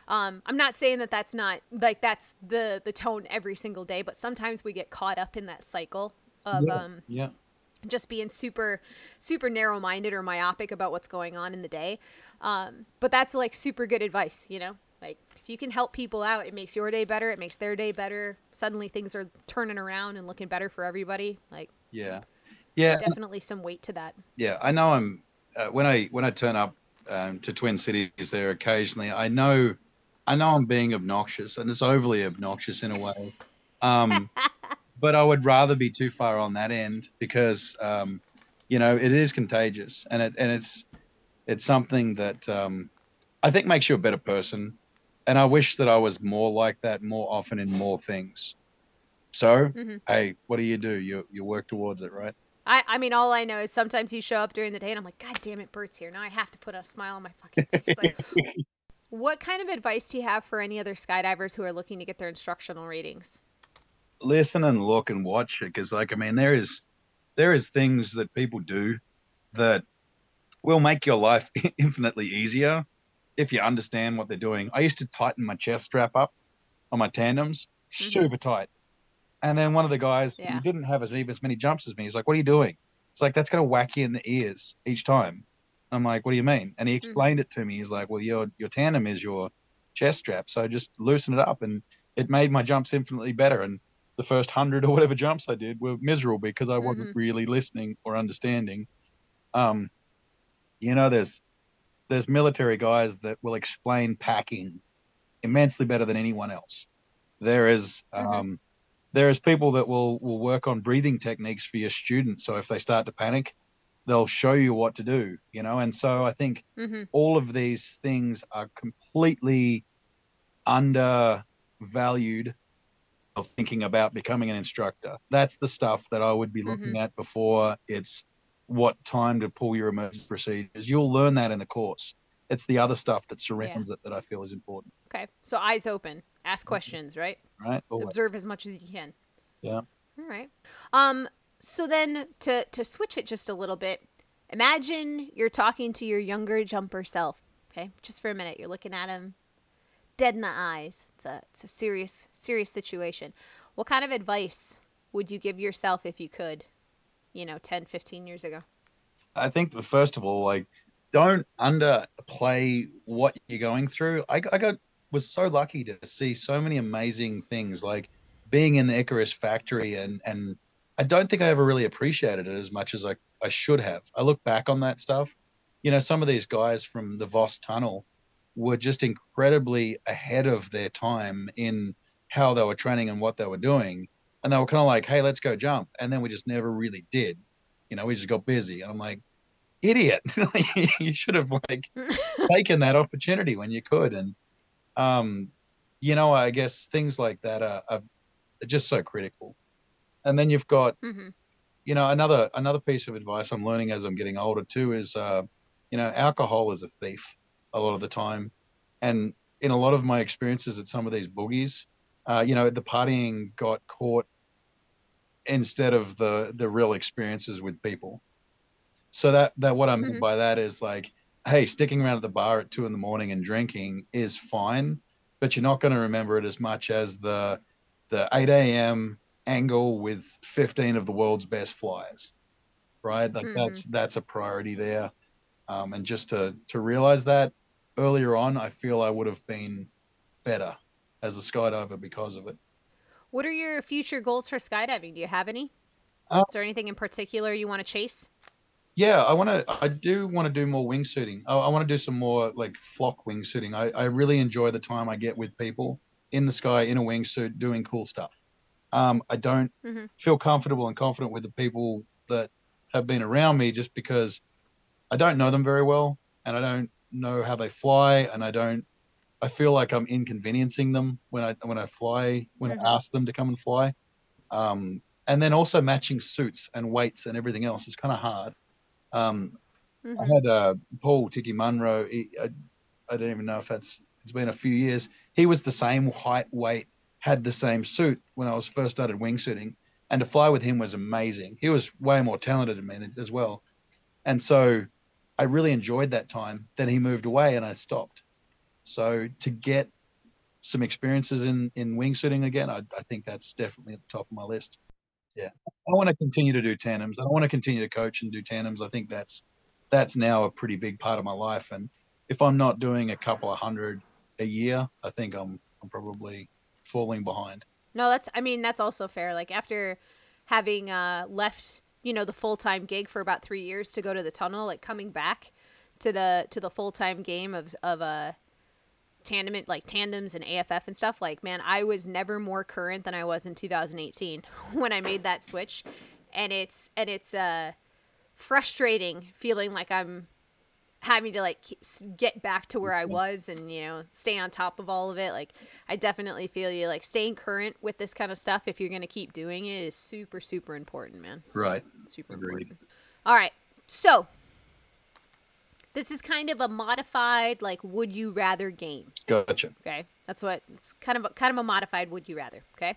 Um, I'm not saying that that's not like that's the the tone every single day, but sometimes we get caught up in that cycle of Yeah. um, Yeah. just being super super narrow minded or myopic about what's going on in the day um, but that's like super good advice you know if you can help people out it makes your day better it makes their day better suddenly things are turning around and looking better for everybody like Yeah. Yeah. definitely some weight to that yeah i know i'm uh, when i when i turn up um, to twin cities there occasionally i know i know i'm being obnoxious and it's overly obnoxious in a way um but i would rather be too far on that end because um you know it is contagious and it and it's it's something that um i think makes you a better person and i wish that i was more like that more often in more things. So Mhm. hey what do you do? You you work towards it right? I, I mean all i know is sometimes you show up during the day and i'm like god damn it bert's here. Now i have to put a smile on my fucking face. Like, what kind of advice do you have for any other skydivers who are looking to get their instructional ratings listen and look and watch it because like i mean there is there is things that people do that will make your life infinitely easier if you understand what they're doing. I used to tighten my chest strap up on my tandems mm-hmm. super tight. And then one of the guys Yeah. who didn't have as even as many jumps as me he's like what are you doing? It's like that's going to whack you in the ears each time. I'm like what do you mean? And he mm-hmm. explained it to me. He's like well your your tandem is your chest strap so just loosen it up. And it made my jumps infinitely better. And the first hundred or whatever jumps I did were miserable because I wasn't mm-hmm. really listening or understanding. Um, you know, there's there's military guys that will explain packing immensely better than anyone else. There is Mhm. um, there is people that will will work on breathing techniques for your students. So if they start to panic, they'll show you what to do. You know, and so I think mm-hmm. all of these things are completely undervalued of thinking about becoming an instructor. That's the stuff that I would be looking at before it's what time to pull your emergency procedures. You'll learn that in the course. It's the other stuff that surrounds it that I feel is important, okay so eyes open ask questions right right? Always. observe as much as you can. Yeah. All right. Um so then to to switch it just a little bit, imagine you're talking to your younger jumper self. Okay? Just for a minute. You're looking at him dead in the eyes. It's a it's a serious serious situation. What kind of advice would you give yourself if you could, you know, 10, 15 years ago? I think first of all, like, don't underplay what you're going through. I, I got was so lucky to see so many amazing things. Like, being in the Icarus factory and and I don't think I ever really appreciated it as much as I, I should have. I look back on that stuff. You know, some of these guys from the Voss tunnel were just incredibly ahead of their time in how they were training and what they were doing. And they were kind of like, hey, let's go jump. And then we just never really did. You know, we just got busy. And I'm like, idiot. you should have like taken that opportunity when you could. And um, you know, I guess things like that are, are just so critical. And then you've got, mm-hmm. you know, another another piece of advice I'm learning as I'm getting older too is, uh, you know, alcohol is a thief a lot of the time, and in a lot of my experiences at some of these boogies, uh, you know, the partying got caught instead of the the real experiences with people. So that that what I mean mm-hmm. by that is like, hey, sticking around at the bar at two in the morning and drinking is fine, but you're not going to remember it as much as the the 8 a.m. angle with 15 of the world's best flyers, right? Like mm-hmm. that's that's a priority there, um, and just to to realize that earlier on, I feel I would have been better as a skydiver because of it. What are your future goals for skydiving? Do you have any? Uh, Is there anything in particular you want to chase? Yeah, I want to. I do want to do more wingsuiting. I, I want to do some more like flock wingsuiting. I, I really enjoy the time I get with people in the sky in a wingsuit doing cool stuff. Um, I don't mm-hmm. feel comfortable and confident with the people that have been around me just because I don't know them very well and I don't know how they fly and I don't I feel like I'm inconveniencing them when I when I fly when mm-hmm. I ask them to come and fly. Um, and then also matching suits and weights and everything else is kind of hard. Um, mm-hmm. I had uh, Paul Tiki Munro. He, I, I don't even know if that's it's been a few years. He was the same height, weight, had the same suit when I was first started wingsuiting, and to fly with him was amazing. He was way more talented than me as well, and so I really enjoyed that time. Then he moved away, and I stopped. So to get some experiences in in wingsuiting again, I, I think that's definitely at the top of my list. Yeah, I want to continue to do tandems. I want to continue to coach and do tandems. I think that's that's now a pretty big part of my life. And if I'm not doing a couple of hundred a year, I think I'm I'm probably falling behind. No, that's I mean that's also fair. Like after having uh, left, you know, the full time gig for about three years to go to the tunnel, like coming back to the to the full time game of of a uh, tandem like tandems and AFF and stuff like man I was never more current than I was in 2018 when I made that switch. And it's and it's uh frustrating feeling like I'm having to like get back to where I was and you know stay on top of all of it. Like I definitely feel you like staying current with this kind of stuff if you're going to keep doing it is super super important man. Right. Super Agreed. important. All right. So this is kind of a modified like would you rather game. Gotcha. Okay. That's what it's kind of a, kind of a modified would you rather, okay?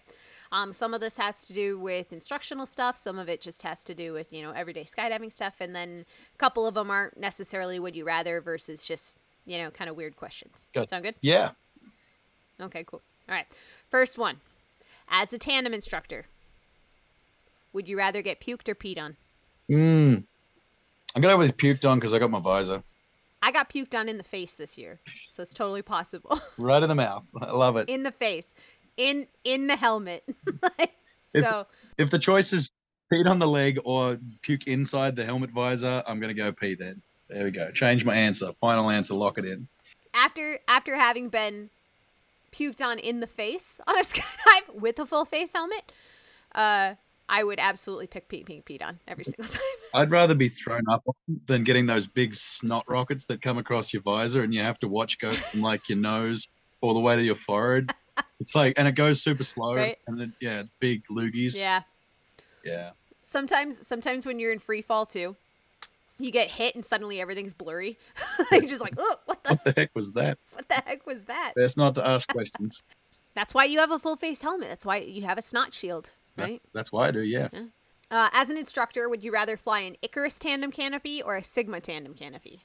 Um, some of this has to do with instructional stuff. Some of it just has to do with you know everyday skydiving stuff, and then a couple of them aren't necessarily would you rather versus just you know kind of weird questions. Good. Sound good? Yeah. Okay. Cool. All right. First one. As a tandem instructor, would you rather get puked or peed on? Mm. I'm gonna go with puked on because I got my visor. I got puked on in the face this year, so it's totally possible. right in the mouth. I love it. In the face, in in the helmet. so if, if the choice is pee on the leg or puke inside the helmet visor, I'm gonna go pee then. There we go. Change my answer. Final answer. Lock it in. After after having been puked on in the face on a skydive with a full face helmet, uh, I would absolutely pick Pete being peed on every single time. I'd rather be thrown up than getting those big snot rockets that come across your visor and you have to watch go from like your nose all the way to your forehead. It's like, and it goes super slow, right? and then yeah, big loogies. Yeah, yeah. Sometimes, sometimes when you're in free fall too, you get hit and suddenly everything's blurry. you're just like, oh, what the? What the heck was that? What the heck was that? Best not to ask questions. That's why you have a full face helmet. That's why you have a snot shield right? That, that's why I do, yeah. yeah. Uh, as an instructor, would you rather fly an Icarus tandem canopy or a Sigma tandem canopy?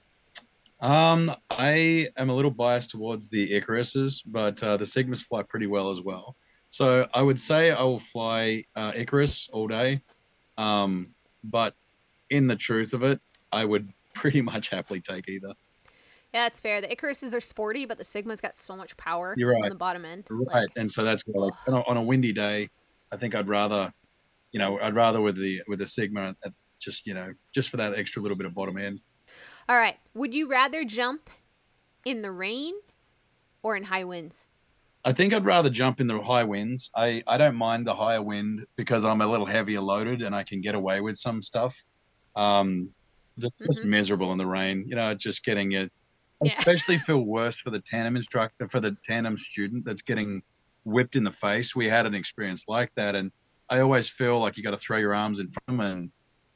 Um, I am a little biased towards the Icaruses, but uh, the Sigmas fly pretty well as well. So I would say I will fly uh, Icarus all day. Um, but in the truth of it, I would pretty much happily take either. Yeah, that's fair. The Icaruses are sporty, but the Sigma's got so much power You're right. on the bottom end. Right, Like, and so that's why, like on a, on a windy day, I think I'd rather, you know, I'd rather with the with the Sigma, at just you know, just for that extra little bit of bottom end. all right. Would you rather jump in the rain or in high winds? I think I'd rather jump in the high winds. I I don't mind the higher wind because I'm a little heavier loaded and I can get away with some stuff. Um, that's just Mhm. miserable in the rain. You know, just getting it. Yeah. especially feel worse for the tandem instructor, for the tandem student that's getting whipped in the face. We had an experience like that, and I always feel like you got to throw your arms in front of them, and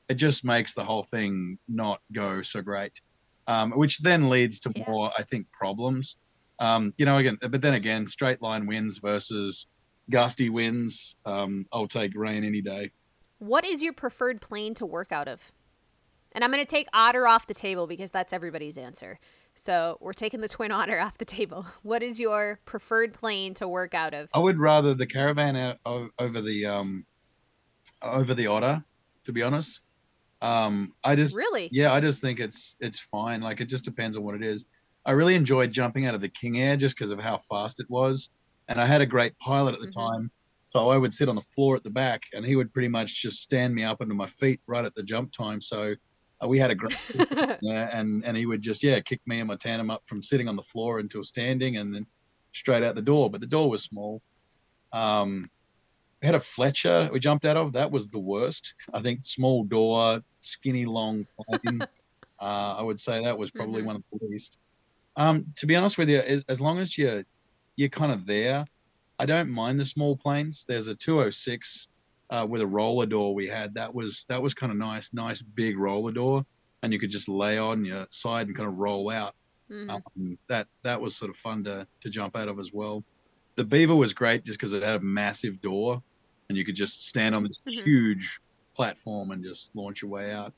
it just makes the whole thing not go so great. Um, which then leads to Yeah. more, I think, problems. Um, you know, again, but then again, straight line wins versus gusty winds. Um, I'll take rain any day. What is your preferred plane to work out of? And I'm going to take otter off the table because that's everybody's answer. So we're taking the twin otter off the table. What is your preferred plane to work out of? I would rather the caravan out over the um, over the otter, to be honest. Um, I just Really? yeah, I just think it's it's fine. Like it just depends on what it is. I really enjoyed jumping out of the King Air just because of how fast it was, and I had a great pilot at the Mhm. time. So I would sit on the floor at the back, and he would pretty much just stand me up under my feet right at the jump time. So we had a great and and he would just yeah kick me and my tandem up from sitting on the floor until standing, and then straight out the door. But the door was small. Um, we had a Fletcher we jumped out of. That was the worst. I think small door, skinny long plane. uh, I would say that was probably Mhm. one of the least. Um, to be honest with you, as, as long as you're you're kind of there, I don't mind the small planes. There's a 206 uh, with a roller door we had. That was that was kind of nice, nice big roller door, and you could just lay on your side and kind of roll out. Mhm. Um, that that was sort of fun to to jump out of as well. The Beaver was great just because it had a massive door, and you could just stand on this Mhm. huge platform and just launch your way out.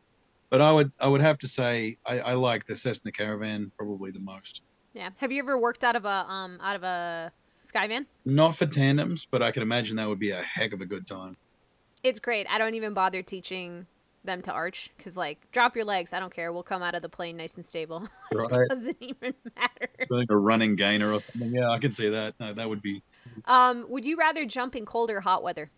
But I would I would have to say I, I like the Cessna Caravan probably the most. Yeah. Have you ever worked out of a um out of a Skyvan? Not for tandems, but I can imagine that would be a heck of a good time. It's great. I don't even bother teaching them to arch because like drop your legs. I don't care. We'll come out of the plane nice and stable. Right. Doesn't even matter. Doing a running gainer or something. Yeah, I can see that. No, that would be. Um, would you rather jump in cold or hot weather?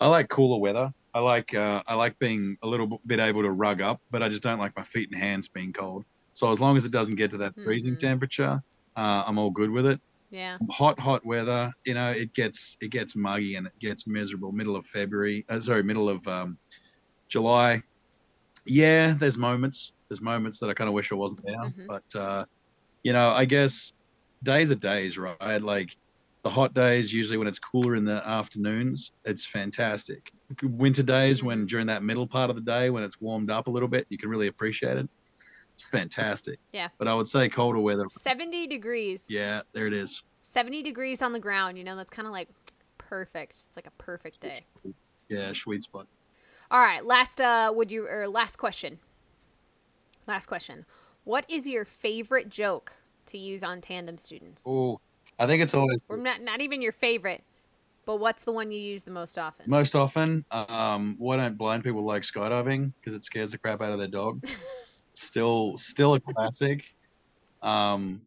I like cooler weather. I like uh, I like being a little bit able to rug up, but I just don't like my feet and hands being cold. So as long as it doesn't get to that freezing Mhm. temperature, uh, I'm all good with it. Yeah. Hot, hot weather, you know, it gets it gets muggy and it gets miserable. Middle of February, uh, sorry, middle of um, July. Yeah, there's moments. There's moments that I kind of wish I wasn't there, Mhm. but uh, you know, I guess days are days, right? Like the hot days, usually when it's cooler in the afternoons, it's fantastic. Winter days, when during that middle part of the day, when it's warmed up a little bit, you can really appreciate it. It's fantastic. Yeah. But I would say colder weather. 70 degrees. Yeah, there it is. 70 degrees on the ground, you know, that's kind of like perfect. It's like a perfect day. Yeah, sweet spot. All right, last uh would you or last question. Last question. What is your favorite joke to use on tandem students? Oh, I think it's always Or not not even your favorite, but what's the one you use the most often? most often. Um, why don't blind people like skydiving? Because it scares the crap out of their dog. still, still a classic. Um,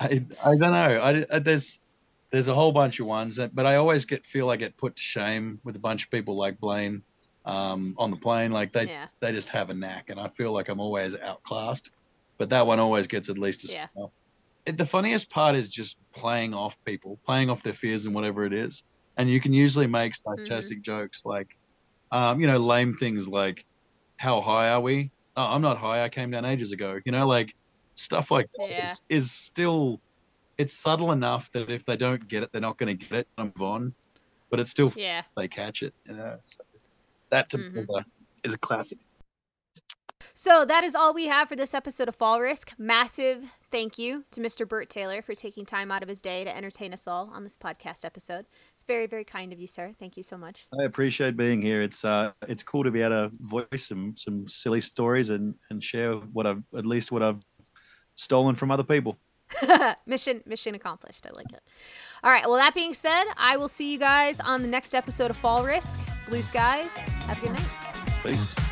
I I don't know. I, I there's there's a whole bunch of ones that, but I always get feel I get put to shame with a bunch of people like Blaine um, on the plane. Like they Yeah. they just have a knack, and I feel like I'm always outclassed. But that one always gets at least a Yeah. smile. It, the funniest part is just playing off people, playing off their fears and whatever it is, and you can usually make sarcastic jokes like, um, you know, lame things like, "How high are we?" Oh, I'm not high. I came down ages ago. You know, like stuff like that Yeah. is, is still it's subtle enough that if they don't get it, they're not going to get it and move on. But it's still Yeah. they catch it. You know, so that to me Mhm. is a classic. So that is all we have for this episode of Fall Risk. Massive thank you to Mr. Bert Taylor for taking time out of his day to entertain us all on this podcast episode. It's very, very kind of you, sir. Thank you so much. I appreciate being here. It's uh, it's cool to be able to voice some some silly stories and and share what I've at least what I've stolen from other people. mission mission accomplished. I like it. All right. Well, that being said, I will see you guys on the next episode of Fall Risk. Blue skies. Have a good night. Peace.